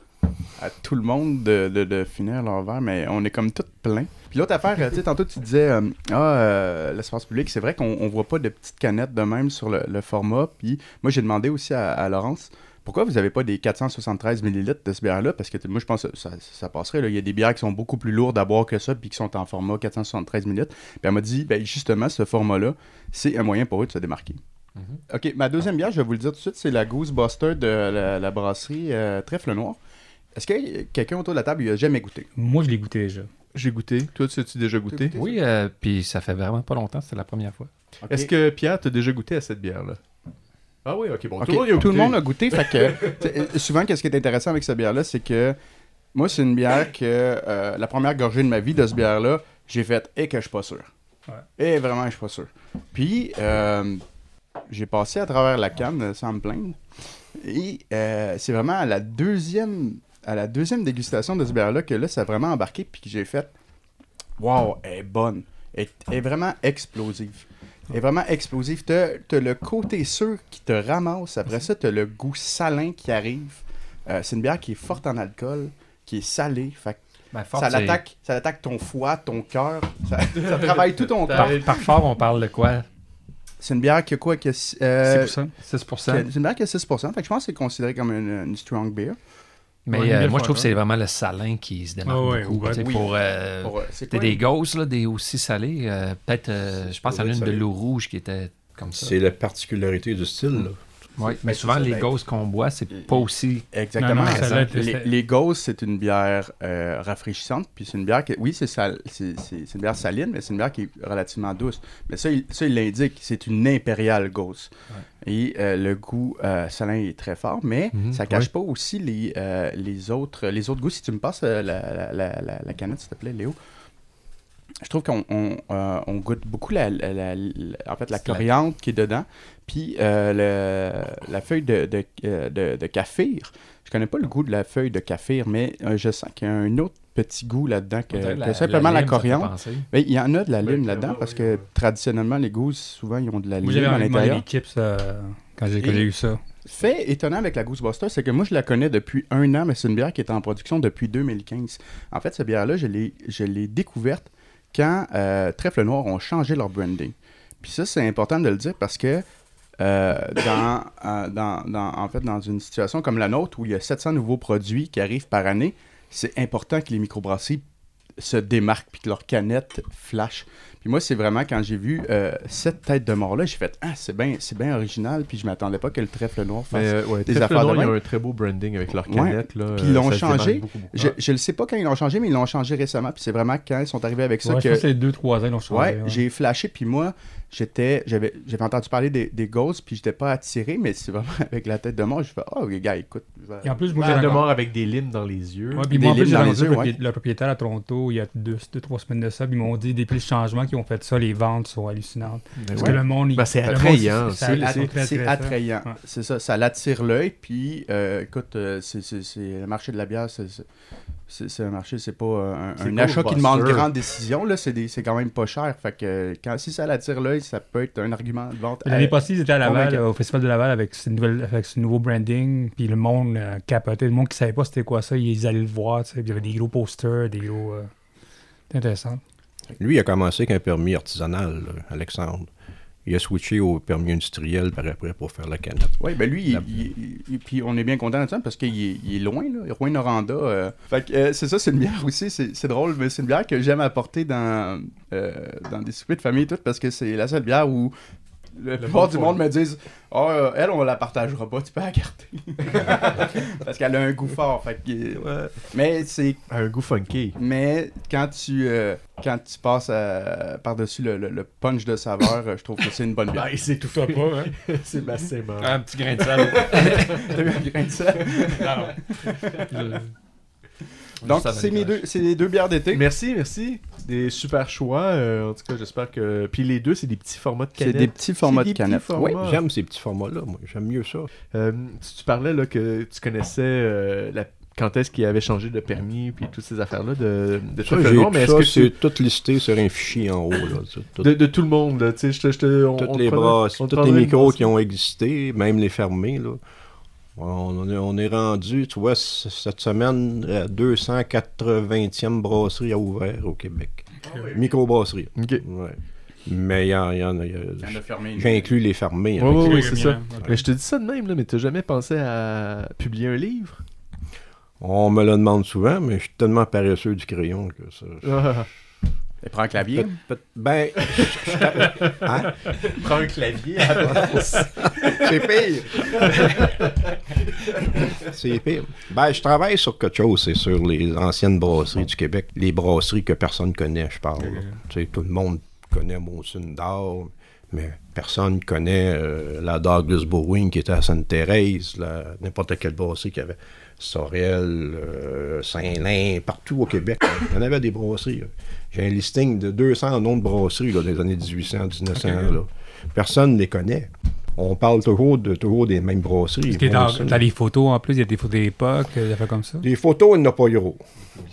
à tout le monde de, de- de finir leur verre, mais on est comme tout plein. Puis l'autre affaire, euh, tu sais, tantôt tu disais, euh, ah, euh, l'espace public, c'est vrai qu'on on voit pas de petites canettes de même sur le, le format. Puis moi, j'ai demandé aussi à, à Laurence, pourquoi vous avez pas des 473 millilitres de ce bière-là? Parce que moi, je pense que ça, ça passerait. là. Il y a des bières qui sont beaucoup plus lourdes à boire que ça, puis qui sont en format 473 millilitres. Puis elle m'a dit, ben, justement, ce format-là, c'est un moyen pour eux de se démarquer. OK, ma deuxième bière, je vais vous le dire tout de suite, c'est la Goose Buster de la, la brasserie euh, Trèfle Noir. Est-ce que quelqu'un autour de la table il a jamais goûté? Moi, je l'ai goûté déjà. J'ai goûté. Toi, tu as-tu déjà goûté? goûté? Oui, euh, puis ça fait vraiment pas longtemps, c'était la première fois. Est-ce que Pierre, t'as déjà goûté à cette bière-là? Ah oui, ok, bon. Tout le monde a tout le goûté. monde a goûté. fait que, souvent, qu'est-ce qui est intéressant avec cette bière-là, c'est que moi, c'est une bière que euh, la première gorgée de ma vie de cette bière-là, j'ai fait et que je suis pas sûr. Ouais. Et vraiment, je suis pas sûr. Puis, euh, j'ai passé à travers la canne sans me plaindre. Et euh, c'est vraiment la deuxième à la deuxième dégustation de ce bière-là que là, ça a vraiment embarqué puis que j'ai fait Wow, elle est bonne. Elle est, vraiment explosive. Elle est vraiment explosive. T'as as le côté sûr qui te ramasse. Après ça, t'as le goût salin qui arrive. Euh, c'est une bière qui est forte en alcool, qui est salée. Fait Ben, ça l'attaque, ça attaque ton foie, ton cœur. Ça, ça travaille tout ton corps. par fort, on parle de quoi? C'est une bière qui a quoi qui a, euh, c'est pour ça. 6%. qui a- C'est une bière qui a 6%. Fait que je pense que c'est considéré comme une, une strong beer. Mais Ouais, euh, moi, je trouve que c'est vraiment le salin qui se démarque Ah ouais, beaucoup. ouais, oui. Pour, euh, Pour, euh, quoi, des gosses, là, des aussi salés. euh, Peut-être, euh, je pense à l'une de l'eau rouge qui était comme ça. C'est la particularité du style. là. Oui, mais souvent, les ghosts qu'on boit, c'est pas aussi. Exactement. Non, non, ça. celle-là, les, les Ghosts, c'est une bière euh, rafraîchissante. Puis c'est une bière qui, oui, c'est sal- c'est c'est- c'est une bière saline, mais c'est une bière qui est relativement douce. Mais ça, il, l'indique. C'est une impériale Ghost. Et euh, le goût euh, salin est très fort, mais Mhm, ça cache ouais. pas aussi les, euh, les, autres, les autres goûts. Si tu me passes euh, la, la, la, la- la canette, s'il te plaît, Léo. Je trouve qu'on on, euh, on goûte beaucoup la, la- la- la- en fait, la C'est la- coriandre qui est dedans, puis euh, le- la feuille de, de, euh, de, de kaffir. Je connais pas le goût de la feuille de kaffir, mais euh, je sens qu'il y a un autre petit goût là-dedans que, simplement la, lime, coriandre. Mais il y en a de la lime là-dedans parce que traditionnellement, les goûts, souvent, ils ont de la lime à l'intérieur. quand j'ai eu ça. Fait étonnant avec la Goose Buster, c'est que moi, je la connais depuis un an, mais c'est une bière qui est en production depuis 2015. En fait, cette bière-là, je l'ai découverte quand euh, Trèfle Noir ont changé leur branding. Puis ça, c'est important de le dire parce que euh, dans, euh, dans, dans- en fait, dans une situation comme la nôtre, où il y a 700 nouveaux produits qui arrivent par année, c'est important que les microbrasseries se démarquent puis que leurs canettes flashent. Puis moi, c'est vraiment quand j'ai vu euh, cette tête de mort-là, j'ai fait Ah, c'est bien c'est bien original, puis je m'attendais pas que le trèfle noir fasse. Mais, euh, ouais, des Trèfle affaires de Noir, ils même. ont un très beau branding avec leurs Ouais. canettes. Là, Puis ils l'ont euh, changé. beaucoup, beaucoup. Je, je le sais pas quand ils l'ont changé, mais ils l'ont changé récemment. Puis c'est vraiment quand ils sont arrivés avec ça Ouais, je que. pense que c'est deux, trois ans, ils l'ont changé. Ouais, j'ai flashé, puis moi, j'étais, j'avais, j'avais entendu parler des, des Ghosts, puis j'étais pas attiré, mais c'est vraiment avec la tête de mort, je fais, oh, les gars, écoute. Et en plus, moi, Tête j'ai de mort avec des limes dans les yeux. Ouais, puis Des moi, en plus, dans les yeux, le, ouais. proprié- le propriétaire à Toronto il y a deux, deux trois semaines de ça. puis Ils m'ont dit, depuis le changement qu'ils ont fait ça, les ventes sont hallucinantes. Parce Ouais. que le monde. il- Ben, c'est attrayant, c'est- attrayant. C'est ça, ça l'attire l'œil. Puis, euh, écoute, euh, c'est, c'est- c'est- le marché de la bière, c'est, c'est- c'est, c'est un marché, c'est pas euh, un, C'est un achat qui demande Ghostbuster. grande décision. Là, c'est, c'est quand même pas cher. Fait que quand, si ça l'attire l'œil, ça peut être un argument de vente. L'année Euh, passée, ils étaient à Laval, euh, au Festival de Laval, avec ce, nouvelle, avec ce nouveau branding. Puis le monde euh, capotait. Le monde qui savait pas c'était quoi ça, ils allaient le voir. tu sais, puis Il y avait des gros posters, des gros. euh, C'était intéressant. Lui, il a commencé avec un permis artisanal, là, Alexandre. Il a switché au permis industriel par après pour faire la canette. Oui, ben lui, il- La- il- il- puis on est bien content de ça parce qu'il est, il est loin, là, Rouen-Noranda. euh. Fait que euh, c'est ça, c'est une bière aussi, c'est c'est drôle, mais c'est une bière que j'aime apporter dans, euh, dans des soupers de famille et tout parce que c'est la seule bière où la plupart du monde me disent Oh, euh, elle, on la partagera pas, tu peux la garder. parce qu'elle a un goût fort. Fait que, Mais c'est Un goût funky. mais quand tu, euh, quand tu passes à- par-dessus le, le- le punch de saveur, euh, je trouve que c'est une bonne bière. Ah, c'est tout Toi pas, hein? C'est Bastien mort. Un petit grain de sel. T'as eu un grain de sel? Donc, Ça va c'est mes deux, c'est les deux bières d'été. Merci, merci. Des super choix. euh, en tout cas, j'espère que. Puis les deux, c'est des petits formats de C'est canettes. des petits formats des de canettes. Ouais. J'aime ces petits formats-là, moi. J'aime mieux ça. Euh, tu, tu parlais là, que tu connaissais euh, la... quand est-ce qu'il avait changé de permis, puis toutes ces affaires-là de, de Ça, Noir, mais est-ce que c'est tu... tout listé sur un fichier en haut. Là, tout- De, de tout le monde, là, tu sais, je te- je te- on- on toutes te les prenait- brasses, on tous les micros qui ont existé, même les fermés, là. On est, on est rendu, tu vois, cette semaine, à 280e brasserie à ouvert au Québec. Microbrasserie. Ok. Ouais. Mais il y en, il y en a. il y a- en a fermé une. J'ai inclus les fermés. Ouais, ça. ouais, C'est ça. Mais je te dis ça de même, là, mais t'as jamais pensé à publier un livre? On me le demande souvent, mais je suis tellement paresseux du crayon que ça. Ah, Et prends un clavier. Peut- peut- ben, hein? Prends un clavier à la place. c'est pire. c'est pire. Ben, je travaille sur quelque chose, c'est sur les anciennes brasseries du Québec. Les brasseries que personne connaît, je parle. là. Tu sais, tout le monde connaît Monsun d'Or, mais personne connaît euh, la Douglas Brewing qui était à Sainte-Thérèse, n'importe quelle brasserie qui avait Sorel, euh, Saint-Lin, partout au Québec. Il y en avait des brasseries. J'ai un listing de 200 noms de brasseries là, des années 1800, 1900. là. Personne ne les connaît. On parle toujours, de, toujours des mêmes brasseries. Dans, les photos, en plus, il y a des photos d'époque, euh, des affaires comme ça. Les photos, il n'y en a pas gros.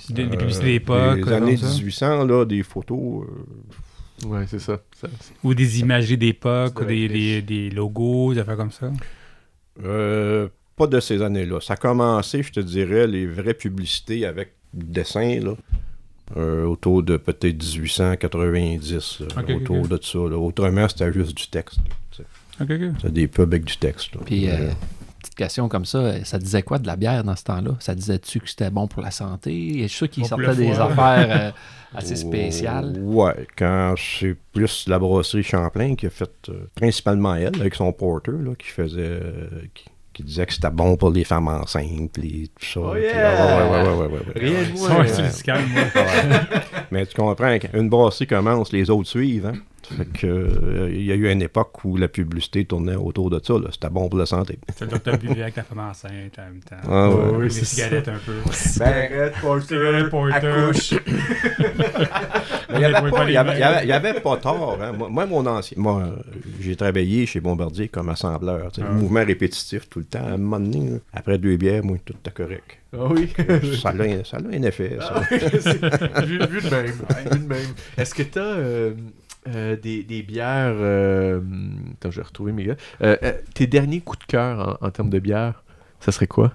Des, des Euh, publicités d'époque. Les euh, années comme ça. 1800, là, des photos. euh, Ouais, c'est ça. ça- Ou des imageries d'époque, ou des, des, des logos, des affaires comme ça. Euh, pas de ces années-là. Ça a commencé, je te dirais, les vraies publicités avec dessin, là, euh, autour de peut-être 1890, là, Ok, ok, autour de ça. là. Autrement, c'était juste du texte. tu sais. Ok, ok. C'était des pubs avec du texte. là. Puis, euh, Euh, petite question comme ça. Ça disait quoi de la bière dans ce temps-là? Ça disait-tu que c'était bon pour la santé? Je suis sûr qu'il Bon sortait des affaires euh, assez spéciales. Ouais, quand c'est plus la brasserie Champlain qui a fait euh, principalement elle, avec son porter, là, qui faisait. euh, qui, qui disait que c'était bon pour les femmes enceintes, puis tout ça. Oh yeah! ah, ouais, ouais, ouais. Rien de moins. Mais tu comprends, quand une brasserie commence, les autres suivent. Hein? Fait que, euh, il y a eu une époque où la publicité tournait autour de ça. là. C'était bon pour la santé. C'est le docteur buvait avec la femme enceinte en même temps. Ah, ouais. oui, les cigarettes un peu. Porter, porter. Il n'y avait, pas- avait- avait- avait tort. hein. Moi, moi, mon ancien. Moi, euh, j'ai travaillé chez Bombardier comme assembleur. Ah. Mouvement répétitif tout le temps. À un moment donné, là, après deux bières, moi, tout était correct. Ah oui. ça, a, un- ça a un effet. ça. vu, vu de même. vu de même. Est-ce que tu as des, des bières. euh, Attends, je vais retrouver mes gars. Euh, euh, tes derniers coups de cœur en, en termes de bière, ça serait quoi?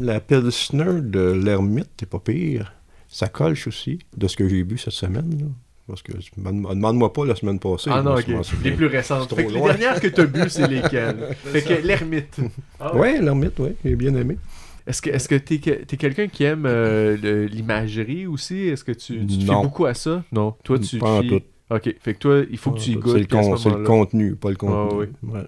La Pilsner de l'Ermite, c'est pas pire. Ça colche aussi, de ce que j'ai bu cette semaine. là. Parce que demande- demande-moi pas la semaine passée. Ah non, ok. Les plus récentes. Fait que les dernières que tu as bu, c'est lesquelles? Fait que l'ermite. Ah ouais. Ouais, l'Ermite, oui, j'ai bien aimé. Est-ce que est-ce que t'es t'es quelqu'un qui aime euh, l'imagerie aussi? Est-ce que tu, tu te fies Non. beaucoup à ça? Non. Toi, tu. Pas en tout. Ok. Fait que toi, il faut que tu y C'est goûtes. le, puis à ce con- c'est le contenu, pas le contenu. Ah oui. Ouais.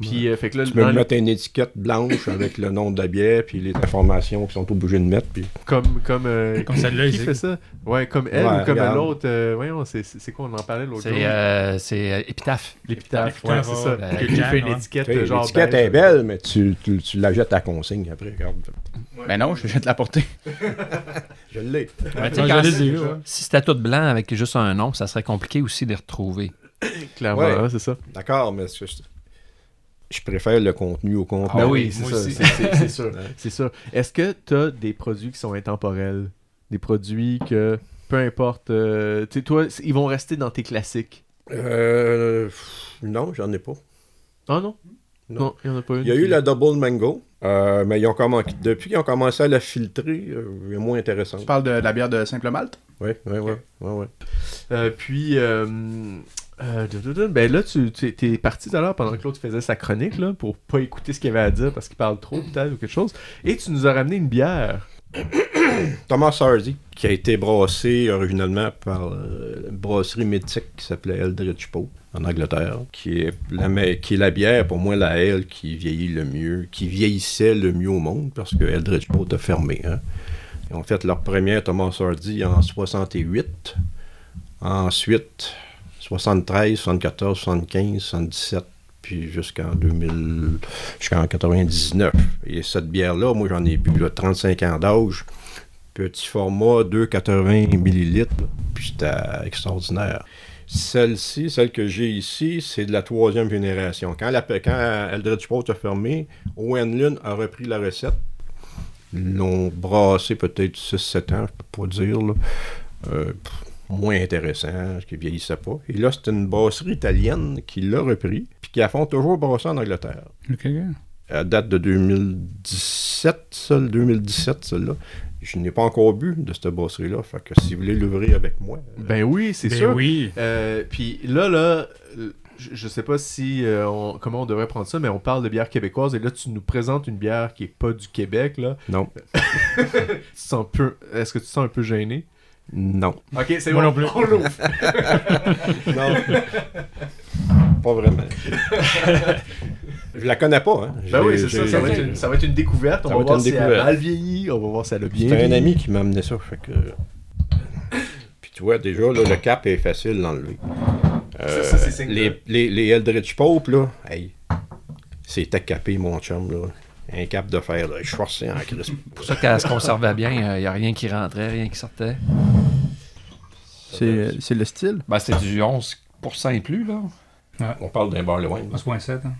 Puis, euh, fait que là, Tu peux mettre une étiquette blanche avec le nom de la bière puis les informations qu'ils sont obligés de mettre. Puis... comme comme euh, Comme celle-là, qui fait ça? Ouais, comme elle Ouais, ou comme l'autre. euh, voyons, c'est quoi On en parlait l'autre jour? C'est euh, c'est, euh, épitaphe. L'épitaphe. Ouais, c'est ça. tu fais une étiquette euh, genre. L'étiquette est belle, mais tu, tu, tu la jettes à consigne après. Regarde. Ben non, je viens de Ouais, quand je l'ai. Si c'était tout blanc avec juste un nom, ça serait compliqué aussi de les retrouver. Clairement, Ouais. c'est ça. D'accord, mais je préfère le contenu au contenu. Ben Ah oui, oui, c'est ça. sûr. C'est sûr. Est-ce que tu as des produits qui sont intemporels? Des produits que, peu importe, euh, tu sais, toi, ils vont rester dans tes classiques? Euh, pff, non, j'en ai pas. Ah non? Non. Non, il n'y en a pas une. Il y a eu la Double Mango, euh, mais ils ont depuis qu'ils ont commencé à la filtrer, euh, elle est moins intéressante. Tu parles de, de la bière de Simple Malte? Oui, oui, oui. Ouais, ouais. Euh, puis, euh, euh, ben là, tu tu- t'es parti tout à l'heure pendant que l'autre faisait sa chronique, là, pour pas écouter ce qu'il avait à dire parce qu'il parle trop, peut-être, ou quelque chose. Et tu nous as ramené une bière. Thomas Hardy, qui a été brassé originalement par euh, une brasserie mythique qui s'appelait Eldridge Pope en Angleterre, qui est, la, bière, pour moi, la L qui vieillit le mieux, qui vieillissait le mieux au monde, parce que Eldridge Pope a fermé. Hein. Ils ont fait leur première Thomas Hardy en 68. Ensuite, 73, 74, 75, 77, puis jusqu'en 2000, jusqu'en 99. Et cette bière-là, moi j'en ai bu là, 35 ans d'âge, petit format 2,80 millilitres, puis c'était extraordinaire. Celle-ci, celle que j'ai ici, c'est de la troisième génération. Quand, la, quand Eldridge Post a fermé, Owen Lynn a repris la recette. Ils l'ont brassé peut-être 6-7 ans, je peux pas dire. là. Euh, moins intéressant, qu'il vieillissait pas. Et là, c'est une brasserie italienne qui l'a repris, puis qui a font toujours brasser en Angleterre. Ok, ok. Elle date de 2017, celle 2017, celle-là. Je n'ai pas encore bu de cette brasserie-là. Fait que si vous voulez l'ouvrir avec moi, euh, Ben oui, c'est Ben sûr. oui. Euh, puis là, là, euh, je, sais pas si euh, on- comment on devrait prendre ça, mais on parle de bière québécoise et là, tu nous présentes une bière qui est pas du Québec, là. non. Tu te sens un peu... Est-ce que tu te sens un peu gêné? Non. Ok, c'est Moi bon. non plus. On l'ouvre. Non. pas vraiment. Je la connais pas, hein. Ben oui, c'est ça. Ça va, être une, ça va être une découverte. On Ça va, voir si elle a mal vieilli. On va voir si elle a bien C'est un ami qui m'a amené ça. Fait que... Puis tu vois, déjà, là, le cap est facile d'enlever. Euh, Ça, ça, c'est signe les, les, les Eldridge Pope, là, hey, c'était capé, mon chum, là. Un cap de fer, là. Je suis forcé en crisp. pour ça qu'elle se conservait bien, il n'y a rien qui rentrait, rien qui sortait. C'est c'est le style? Ben, c'est du 11% et plus, là. On parle d'un bar loin. 11.7. Hein.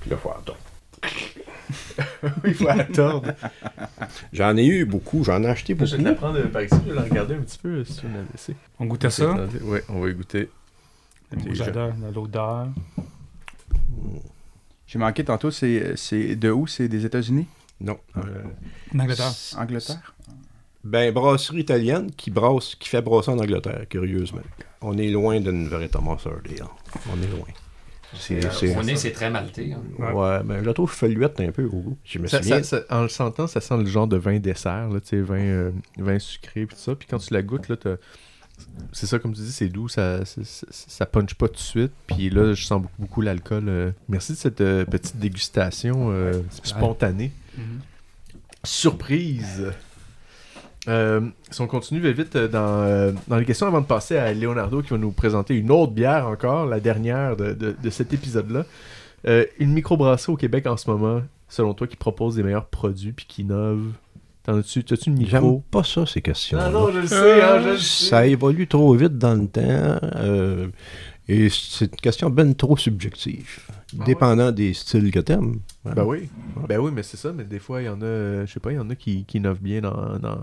Puis là, faut attendre. Il faut attendre. J'en ai eu beaucoup, j'en ai acheté Je vais beaucoup. te la prendre par ici. Je vais la regarder un petit peu si tu veux la laisser. On goûtait ça? Oui, on va y goûter. J'adore l'odeur. J'ai manqué tantôt, c'est c'est de où? C'est des États-Unis? Non. euh, En Angleterre. Angleterre? ben, brasserie italienne qui brasse, qui fait brasser en Angleterre, curieusement. On est loin d'une vraie Thomas Hardy. hein. On est loin. C'est, Euh, c'est- Au nez, c'est très maltais. hein. Ouais. Ouais, mais je la trouve feuillette un peu au goût. Je me Ça- souviens. ça- ça- en le sentant, ça sent le genre de vin dessert, là, tu sais, vin, euh, vin sucré puis tout ça. Puis quand tu la goûtes, là, t'as- c'est ça, comme tu dis, c'est doux, ça, ça, ça, punch pas tout de suite. Puis là, je sens beaucoup, beaucoup l'alcool. euh. Merci de cette euh, petite dégustation euh, spontanée. Mhm. Surprise! Si on continue vite, vite dans, dans les questions avant de passer à Leonardo qui va nous présenter une autre bière encore, la dernière de, de- de cet épisode-là. Une microbrasserie au Québec en ce moment, selon toi, qui propose des meilleurs produits puis qui innove. T'en as-tu, t'as-tu une J'aime micro? pas ça, ces questions. Ah non, je le sais, hein, je le sais. ça évolue trop vite dans le temps. euh, et c'est une question ben trop subjective. Ah dépendant des styles que t'aimes. Ouais. Ben oui. Ben oui, mais c'est ça, mais des fois, il y en a, euh, je sais pas, il y en a qui, qui innovent bien dans, dans,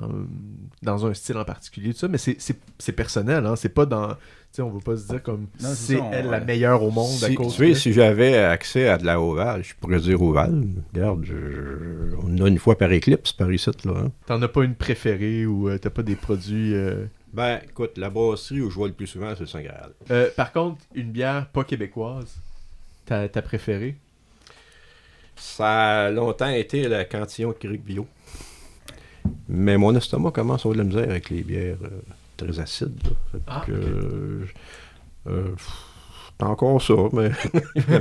dans un style en particulier, tout ça, mais c'est- c'est c'est personnel, hein, c'est pas dans, tu sais, on va pas se dire comme c'est elle la meilleure au monde à Si, cause tu sais, de- si j'avais accès à de la ovale, je pourrais dire ovale. Regarde, je- je- on en a une fois par éclipse par ici. Là, hein. T'en as pas une préférée ou euh, t'as pas des produits... euh, Ben, écoute, la brasserie où je vois le plus souvent, c'est le Saint-Graal. euh, par contre, une bière pas québécoise, ta, ta préférée? Ça a longtemps été la cantillon Cric Bio. Mais mon estomac commence à avoir de la misère avec les bières euh, très acides. là. Fait Ah, que, euh, c'est encore ça, mais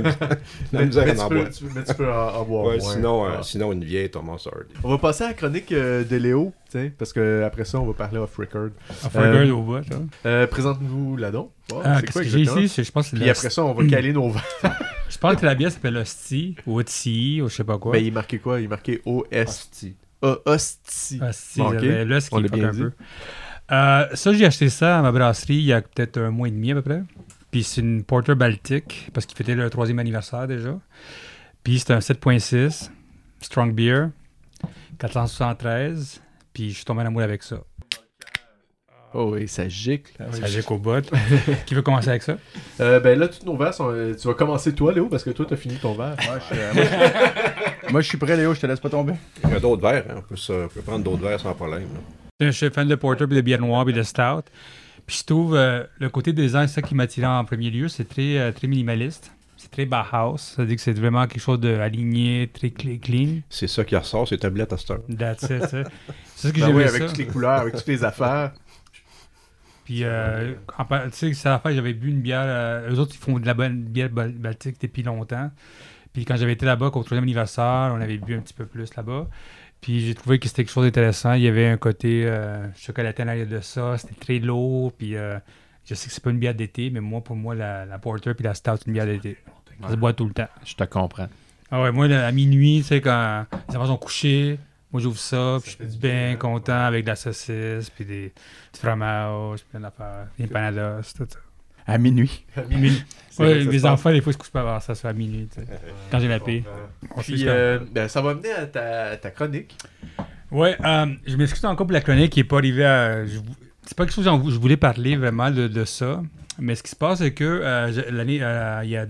la misère mais, à tu peux, tu- mais tu peux en, en boire Ouais, moins. sinon, euh, Ah. sinon, une vieille Thomas Hardy. On va passer à la chronique euh, de Léo, tiens, parce que après ça, on va parler off record. Off Euh, record au là. Euh, Présente-nous la don. Oh, Ah, c'est Qu'est-ce quoi que j'ai ici? c'est- Je pense que Puis après ça, on va caler nos verres. Je pense que la bière s'appelle Hostie ou Hostie ou je sais pas quoi. Ben, il est marqué quoi? Il est marqué OS. Hostie. Ah, Hostie. J'avais là ce On qui un peu. Euh, ça, j'ai acheté ça à ma brasserie il y a peut-être un mois et demi à peu près. Puis c'est une Porter Baltic parce qu'il fêtait le troisième anniversaire déjà. Puis c'est un 7.6 Strong Beer 473. Puis je suis tombé en amour avec ça. Oh oui, ça gicle. Ça j'ai qu'au bout. Qui veut commencer avec ça? Euh, ben là, tous nos verres sont. euh, tu vas commencer toi, Léo, parce que toi, t'as fini ton verre. Moi, je suis, euh, moi, moi, je suis prêt, Léo, je te laisse pas tomber. Il y a d'autres verres, hein. on, peut se- on peut prendre d'autres verres sans problème. là. Je suis fan de Porter puis de bière noire puis de Stout. Puis je trouve euh, le côté design, c'est ça qui m'a attiré en premier lieu. C'est très, euh, très minimaliste. C'est très Bauhaus. Ça veut dire que c'est vraiment quelque chose d'aligné, très cl- clean. C'est ça qui ressort, c'est tablette à cette heure. That's it, ça. C'est ça que Ben j'ai oui, avec ça. toutes les couleurs, avec toutes les affaires. Puis, euh, tu sais, c'est la fois j'avais bu une bière. euh, eux autres, ils font de la bonne bière bal- baltique depuis longtemps. Puis, quand j'avais été là-bas, au troisième anniversaire, on avait bu un petit peu plus là-bas. Puis, j'ai trouvé que c'était quelque chose d'intéressant. Il y avait un côté euh, chocolaté à l'arrière de ça. C'était très lourd. Puis, euh, je sais que c'est pas une bière d'été, mais moi, pour moi, la, la Porter puis la Stout, c'est une bière d'été. Ça se boit tout le temps. Je te comprends. Ah ouais, moi, là, à minuit, tu sais, quand les enfants sont couchés, moi, j'ouvre ça, puis je suis bien content avec de la saucisse, puis des, du fromage, puis plein d'affaires, des empanadas, tout ça. À minuit. Minuit. Ouais, mes se passe. enfants, des fois, ils se couchent pas avant ça, soit à minuit, tu sais. Quand j'ai la paix. Puis, euh, ben, ça va mener à ta, ta chronique. Ouais, euh, je m'excuse encore pour la chronique qui n'est pas arrivée à. je C'est pas quelque chose dont je voulais parler vraiment de, de ça. Mais ce qui se passe, c'est que euh, je- l'année, euh, il y a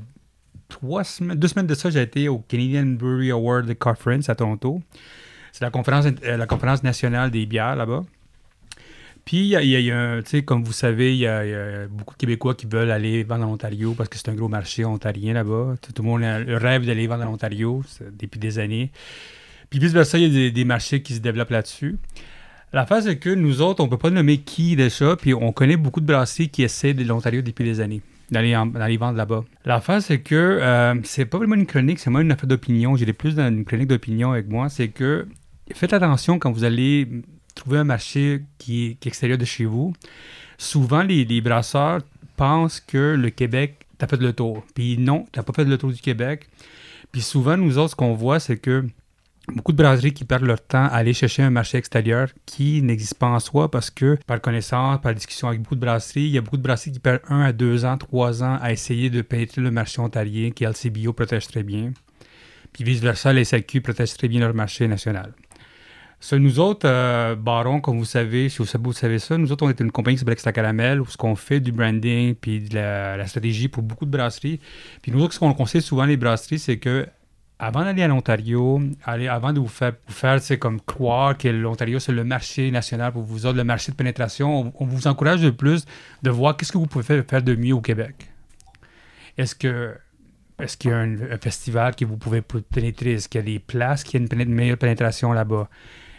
trois semaines, deux semaines de ça, j'ai été au Canadian Brewery Award Conference à Toronto. C'est la conférence, la conférence nationale des bières là-bas. Puis, il y a, y tu sais, comme vous savez, il y, a, beaucoup de Québécois qui veulent aller vendre en Ontario parce que c'est un gros marché ontarien là-bas. Tout, le monde rêve d'aller vendre en Ontario depuis des années. Puis vice-versa, il y a des, marchés qui se développent là-dessus. La phase c'est que nous autres, on peut pas nommer qui déjà, puis on connaît beaucoup de brasseries qui essaient de l'Ontario depuis des années, d'aller d'aller vendre là-bas. La phase c'est que euh, c'est pas vraiment une chronique, c'est moins une affaire d'opinion. J'ai plus dans une chronique d'opinion avec moi. C'est que faites attention quand vous allez trouver un marché qui est, extérieur de chez vous. Souvent, les, les brasseurs pensent que le Québec, t'as fait le tour. Puis non, t'as pas fait le tour du Québec. Puis souvent, nous autres, ce qu'on voit, c'est que beaucoup de brasseries qui perdent leur temps à aller chercher un marché extérieur qui n'existe pas en soi parce que, par connaissance, par discussion avec beaucoup de brasseries, il y a beaucoup de brasseries qui perdent un à deux ans, trois ans à essayer de pénétrer le marché ontarien qui LCBO protège très bien. Puis vice-versa, les SAQ protègent très bien leur marché national. Nous autres, euh, Baron, comme vous savez, si vous savez, ça, nous autres, on est une compagnie qui s'appelle Extra Caramel, où ce qu'on fait du branding, puis de la, la stratégie pour beaucoup de brasseries. Puis nous autres, ce qu'on conseille souvent les brasseries, c'est que avant d'aller à l'Ontario, avant de vous faire, vous faire c'est comme croire que l'Ontario, c'est le marché national pour vous autres, le marché de pénétration, on, vous encourage de plus de voir qu'est-ce que vous pouvez faire, de mieux au Québec. Est-ce que Est-ce qu'il y a un, festival que vous pouvez pénétrer? Est-ce qu'il y a des places qui ont une péné- meilleure pénétration là-bas?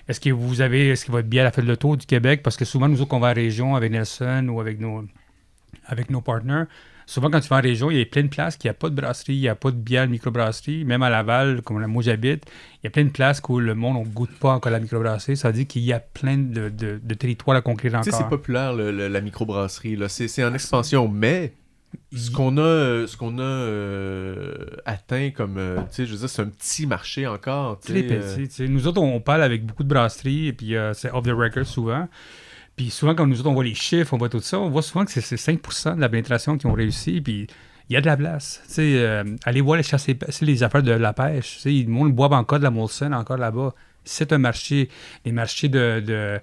Est-ce que vous avez, est-ce qu'il va être bien à la fête le tour du Québec? Parce que souvent, nous autres, qu'on va en région avec Nelson ou avec nos, avec nos partenaires, souvent quand tu vas en région, il y a plein de places qui n'y a pas de brasserie, il n'y a pas de bière de microbrasserie. Même à Laval, comme là, moi j'habite, il y a plein de places où le monde ne goûte pas encore la microbrasserie. Ça veut dire qu'il y a plein de, de, de territoires à conquérir Tu sais, encore. c'est populaire le- le- la microbrasserie. là. C'est c'est en expansion, mais ce qu'on a, euh, ce qu'on a euh, atteint comme, euh, tu sais, je veux dire, c'est un petit marché encore. Très euh, petit. Nous autres, on, parle avec beaucoup de brasseries, et puis euh, c'est off the record souvent. Puis souvent, quand nous autres, on voit les chiffres, on voit tout ça, on voit souvent que c'est c'est 5% de la pénétration qui ont réussi, puis il y a de la place. Tu sais, euh, allez voir les chasses les affaires de la pêche. Tu sais, le monde boit encore de la Molson, encore là-bas. C'est un marché. Les marchés de, de,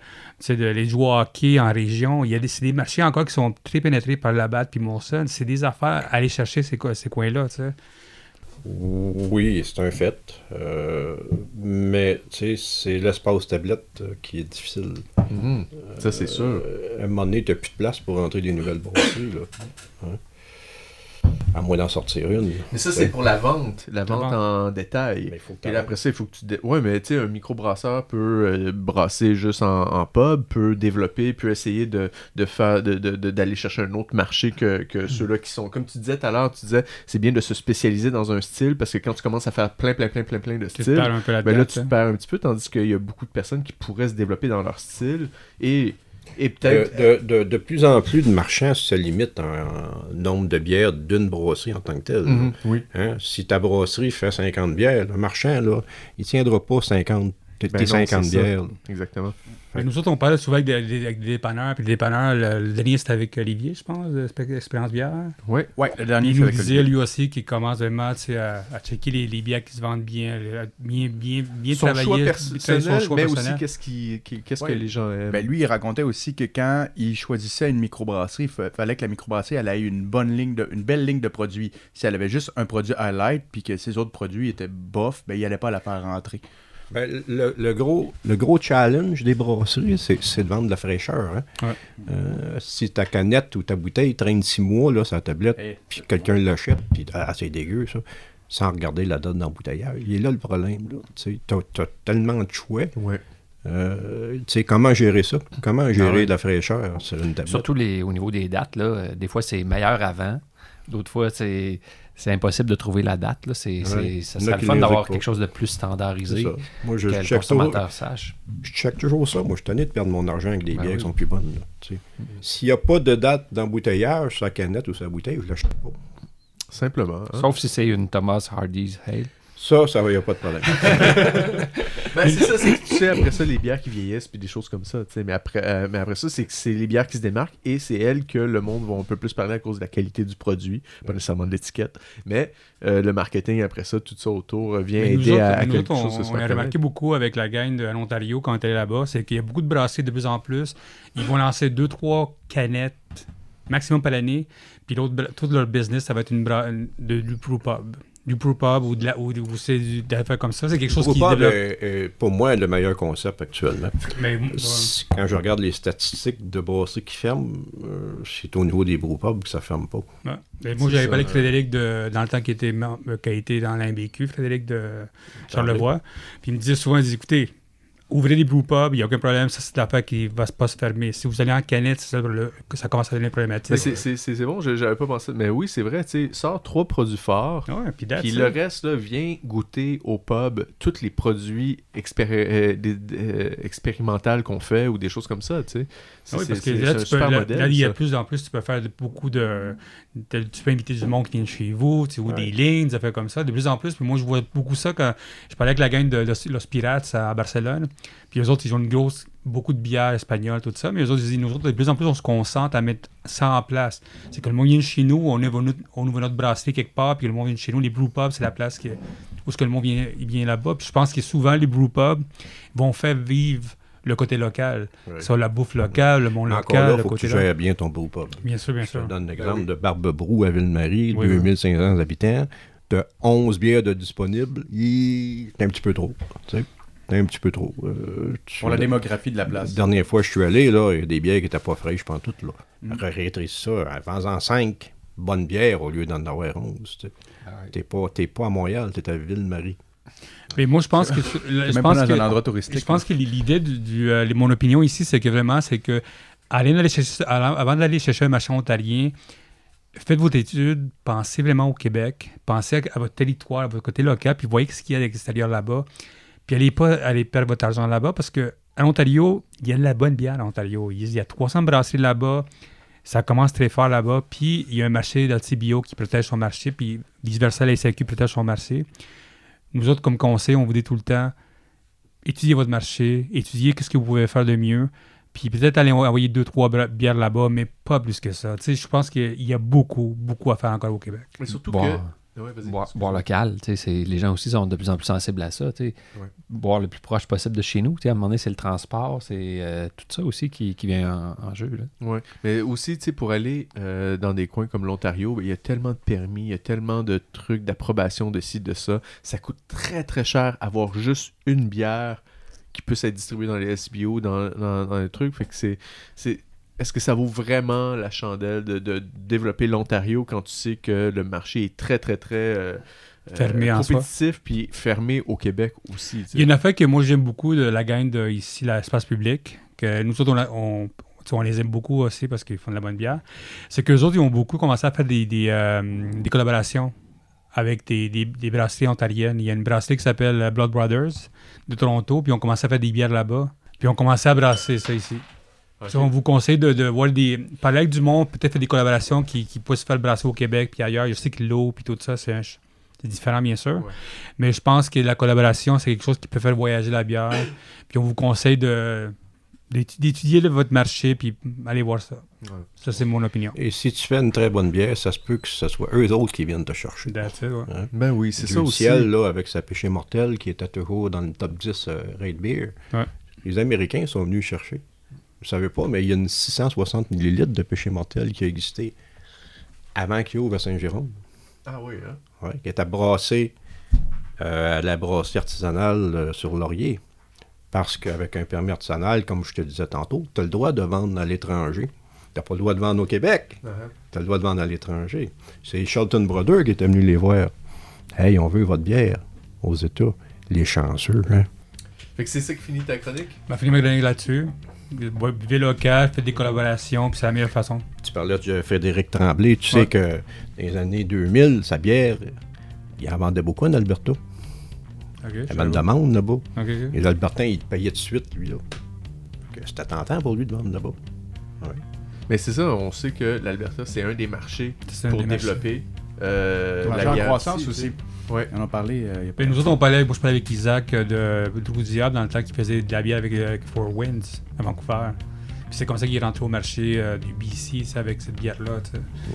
de les joueurs hockey en région, il y a des, c'est des marchés encore qui sont très pénétrés par la batte puis Molson. C'est des affaires à aller chercher ces, ces coins-là, tu sais. Oui, c'est un fait. Euh, mais, tu sais, c'est l'espace tablette euh, qui est difficile. mhm, ça, c'est sûr. Euh, à un moment donné, tu n'as plus de place pour rentrer des nouvelles. Là. Hein? À moins d'en sortir une. Mais ça, c'est pour la vente, la vente en détail. Mais il faut que Et après ça, il faut que tu. dé- Ouais, mais tu sais, un microbrasseur peut euh, brasser juste en, en pub, peut développer, peut essayer de, de faire, de- de- de- d'aller chercher un autre marché que, Hmm. que ceux-là qui sont. Comme tu disais tout à l'heure, tu disais, c'est bien de se spécialiser dans un style parce que quand tu commences à faire plein, plein, plein, plein, plein de Tu te styles, perds un peu là-dedans. ben là, tu te perds un petit peu, tandis qu'il y a beaucoup de personnes qui pourraient se développer dans leur style et, et peut-être. de- de- de plus en plus de marchands se limitent en, en nombre de bières d'une brasserie en tant que telle. Mhm, oui. Hein? Si ta brasserie fait 50 bières, le marchand, là, il tiendra pas 50, tes Ben tes non, 50 c'est ça. bières. Exactement. Mais nous autres, on parlait souvent avec des, des- avec des dépanneurs. Puis les dépanneurs, le, le dernier, c'était avec Olivier, je pense, Expérience Bière. Ouais. Ouais, le dernier, Il c'est nous avec disait Olivier. lui aussi qu'il commence vraiment tu sais, à, à checker les, les bières qui se vendent bien, bien, bien, bien Son choix travaillées, personnel, son choix mais personnel. aussi qu'est-ce, qui, qu'est-ce Ouais. que les gens aiment? Ben, lui, il racontait aussi que quand il choisissait une microbrasserie, il fa- fallait que la microbrasserie elle ait une bonne ligne, de, une belle ligne de produits. Si elle avait juste un produit highlight puis que ses autres produits étaient bof, ben, il allait pas la faire rentrer. Ben, le, le gros, le gros challenge des brasseries, c'est, c'est de vendre de la fraîcheur. hein. Ouais. Euh, si ta canette ou ta bouteille traîne six mois là, sur la tablette, Eh. puis quelqu'un l'achète, puis ah, c'est dégueu ça, sans regarder la date d'embouteillage. Il est là le problème. Là. Tu as, tellement de choix. Ouais. Euh, comment gérer ça? Comment gérer Ah ouais. de la fraîcheur sur une tablette? Surtout les, au niveau des dates, là, euh, des fois c'est meilleur avant, d'autres fois c'est, c'est impossible de trouver la date. Là. C'est, Ouais. c'est- ça serait le fun d'avoir quelque chose de plus C'est standardisé ça. Moi, je que le check, toujours, consommateur sache. je check toujours ça. Moi, je suis tanné de perdre mon argent avec des Ben bières oui. qui sont plus bonnes. sais. S'il n'y a pas de date d'embouteillage sur la canette ou sur la bouteille, je ne l'achète pas. Simplement. hein. Sauf si c'est une Thomas Hardy's Hale. Ça, ça va, il n'y a pas de problème. Ben, c'est ça, c'est que tu sais après ça les bières qui vieillissent puis des choses comme ça, tu sais. Mais après, euh, mais après ça, c'est que c'est les bières qui se démarquent et c'est elles que le monde va un peu plus parler à cause de la qualité du produit, pas nécessairement de l'étiquette. Mais euh, le marketing après ça, tout ça autour euh, vient Mais nous aider autres, à, à nous quelque autres, chose de on, se on a remarqué beaucoup avec la gang de, en Ontario quand on est allé là-bas, c'est qu'il y a beaucoup de brasseries de plus en plus. Ils vont lancer deux, trois canettes maximum par l'année. Puis l'autre, tout leur business, ça va être une bra- de, du pub. Du pub ou, de la, ou, c'est comme ça. C'est quelque chose qui développe. est, est pour moi le meilleur concept actuellement. Mais, ouais. Quand je regarde les statistiques de brasseries qui ferment, euh, c'est au niveau des brewpubs que ça ferme pas. Ouais. Moi, j'avais parlé avec. Frédéric de, dans le temps qui était, qui a été dans l'IMBQ, Frédéric de Charlevoix. Puis il me disait souvent, il dit, écoutez, ouvrez des brewpubs, il n'y a aucun problème, ça c'est l'affaire qui va pas se fermer. Si vous allez en canette, c'est ça le- que ça commence à devenir problématique. C'est- c'est c'est- c'est bon, je- j'avais pas pensé. Mais oui, c'est vrai, tu sais, sors trois produits forts. Ouais, puis le reste, là, vient goûter au pub tous les produits expéri- euh, euh, expérimentaux qu'on fait ou des choses comme ça, tu sais. Ah oui, parce que là, tu peux, là, modèle. là, il y a de plus en plus, tu peux faire de- beaucoup de. Tu peux inviter du monde qui vient chez vous, tu sais, ou Ouais. des lignes, des affaires comme ça. De plus en plus, puis moi, je vois beaucoup ça quand je parlais avec la gang de Los, Los Pirates à Barcelone. Puis eux autres, ils ont une grosse, beaucoup de bières espagnoles, tout ça. Mais eux autres, ils disent, nous autres, de plus en plus, on se concentre à mettre ça en place. C'est que le monde vient chez nous, on ouvre, notre, on ouvre notre brasserie quelque part, puis le monde vient chez nous. Les brew pubs, c'est la place qui, où ce que le monde vient, il vient là-bas. Puis je pense que souvent, les brew pubs vont faire vivre le côté local. Sur la bouffe locale, le monde Encore local, là, le faut que tu côté gères bien ton brewpub. Bien sûr, bien Je te sûr. donne l'exemple de Barbe-Brou à Ville-Marie, Oui, oui. 2500 habitants. Tu as 11 bières de disponibles. Il- C'est un petit peu trop. tu sais. C'est un petit peu trop. Euh, tu- Pour la démographie de la place. La dernière fois que je suis allé, là, il y a des bières qui n'étaient pas fraîches pendant tout. Là. Mm. Rétrécis ça, vends-en 5. bonne bière au lieu d'en avoir 11. tu sais. Ah pas, t'es pas à Montréal, t'es à Ville-Marie. Mais moi, je pense que. Je même pense pas dans que un endroit touristique. Je pense que l'idée du, du, euh, mon opinion ici, c'est que vraiment, c'est que chercher- avant d'aller chercher un marchand ontarien, faites vos études, pensez vraiment au Québec, pensez à, votre territoire, à votre côté local, puis voyez ce qu'il y a à l'extérieur là-bas. Puis allez pas aller perdre votre argent là-bas parce que à l'Ontario, il y a de la bonne bière à Ontario. Il y a 300 brasseries là-bas. Ça commence très fort là-bas. Puis il y a un marché d'Altibio qui protège son marché, puis vice-versa, la SAQ protège son marché. Nous autres, comme conseil, on vous dit tout le temps, étudiez votre marché, étudiez qu'est-ce que vous pouvez faire de mieux, puis peut-être aller envoyer deux, trois bières là-bas, mais pas plus que ça. Tu sais, je pense qu'il y a beaucoup, beaucoup à faire encore au Québec. Mais surtout que. Ouais, vas-y. boire, boire local, les gens aussi sont de plus en plus sensibles à ça. Ouais. Boire le plus proche possible de chez nous. À un moment donné, c'est le transport, c'est euh, tout ça aussi qui, qui vient en, en jeu. Ouais. Mais aussi, pour aller euh, dans des coins comme l'Ontario, il y a tellement de permis, il y a tellement de trucs d'approbation de ci, de ça. Ça coûte très, très cher avoir juste une bière qui peut être distribuée dans les SBO, dans, dans, dans les trucs. Fait que c'est. Est-ce que ça vaut vraiment la chandelle de, de développer l'Ontario quand tu sais que le marché est très, très, très euh, Fermé euh, compétitif puis fermé au Québec aussi? Il y a une affaire que moi j'aime beaucoup de la gang de ici, l'espace public, que nous autres, on, les aime beaucoup aussi parce qu'ils font de la bonne bière. C'est qu'eux autres, ils ont beaucoup commencé à faire des, des, euh, des collaborations avec des, des, des brasseries ontariennes. Il y a une brasserie qui s'appelle Blood Brothers de Toronto, puis on commencé à faire des bières là-bas. Puis on commençait à brasser ça ici. On vous conseille de, de voir des. Parler avec du monde, peut-être faire des collaborations qui, qui se faire brasser au Québec puis ailleurs. Je sais que l'eau puis tout ça, c'est un- c'est différent, bien sûr. Ouais. Mais je pense que la collaboration, c'est quelque chose qui peut faire voyager la bière. puis on vous conseille de d'étudier le- votre marché puis aller voir ça. Ouais. Ça, c'est mon opinion. Et si tu fais une très bonne bière, ça se peut que ce soit eux autres qui viennent te chercher. That's it, ouais. Hein? Ben oui, c'est ça aussi. ciel, là, avec sa péché mortel, qui était toujours dans le top 10 euh, Rate Beer. Ouais. Les Américains sont venus chercher. Vous savez pas, mais il y a une 660 millilitres de péché mortel qui a existé avant qu'il ouvre à Saint-Jérôme. Ah oui, hein? Ouais, qui était brassée euh, à la brasserie artisanale euh, sur Laurier. Parce qu'avec un permis artisanal, comme je te disais tantôt, tu as le droit de vendre à l'étranger. Tu pas le droit de vendre au Québec. Tu as le droit de vendre à l'étranger. C'est Shelton Brothers qui était venu les voir. Hey, on veut votre bière aux États. Les chanceux, hein? Fait que c'est ça qui finit ta chronique? Ma fille m'a donné là-dessus. Buvez local, faites des collaborations, puis c'est la meilleure façon. Tu parlais de Frédéric Tremblay. Tu Ouais. sais que dans les années 2000, sa bière, il en vendait beaucoup en Alberta. OK. Il y avait une demande là-bas. Et l'Albertain, il te payait de suite, lui, là. C'était tentant pour lui de vendre là-bas. Mais c'est ça, on sait que l'Alberta, c'est un des marchés pour des marchés. développer euh, la bière croissance aussi. Ouais. On en a parlé euh, il y a pas Ben, nous autres, on parlait, moi, je parlais avec Isaac euh, de Diable dans le temps qu'il faisait de la bière avec, euh, avec Four Winds à Vancouver. Puis c'est comme ça qu'il est rentré au marché euh, du BC, c'est avec cette bière-là.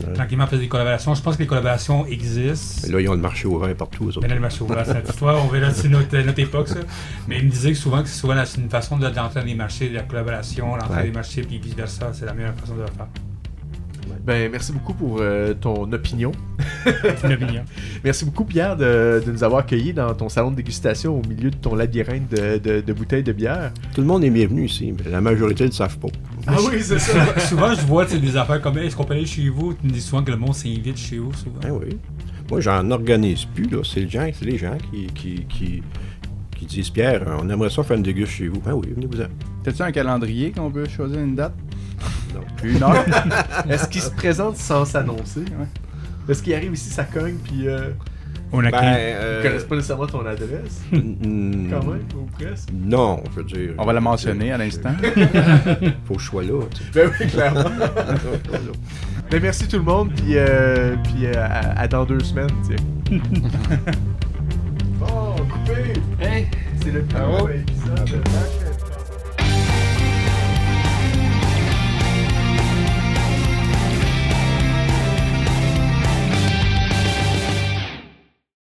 Ouais. Tranquillement, on faisait des collaborations. Je pense que les collaborations existent. Mais là, ils ont le marché ouvert partout. Mais là, le marché ouvert, c'est notre histoire, on verra c'est notre, notre époque, ça. Mais il me disait que souvent que c'est souvent une façon de- d'entrer dans les marchés, de la collaboration, d'entrer dans Ouais. les marchés, puis vice-versa. C'est la meilleure façon de le faire. Ben, merci beaucoup pour euh, ton opinion. C'est une opinion. Merci beaucoup, Pierre, de, de nous avoir accueillis dans ton salon de dégustation au milieu de ton labyrinthe de, de- de bouteilles de bière. Tout le monde est bienvenu ici, mais la majorité ne le savent pas. Ah oui, c'est ça. souvent, je vois des affaires comme est-ce qu'on peut aller chez vous? Tu me dis souvent que le monde s'invite chez vous, souvent. Ben oui. Moi, j'en organise plus, là. C'est les gens, c'est les gens qui, qui, qui, qui disent Pierre, on aimerait ça faire une déguste chez vous. Ben oui, venez-vous-en. T'as-tu un calendrier qu'on peut choisir une date? Non. Une heure? Est-ce qu'il se présente sans s'annoncer? Ouais. Est-ce qu'il arrive ici, ça cogne, puis euh, On a Ben, euh, il connaissent pas nécessairement ton adresse? mm, Quand même, ou presque? Non, je veux dire. On va la mentionner à l'instant. Faut que je sois là. tu sais. Ben oui, clairement. ben merci tout le monde, puis, euh, puis euh, à, à dans deux semaines, tiens. bon, coupé! Hey! C'est le plus Ah ouais? épisode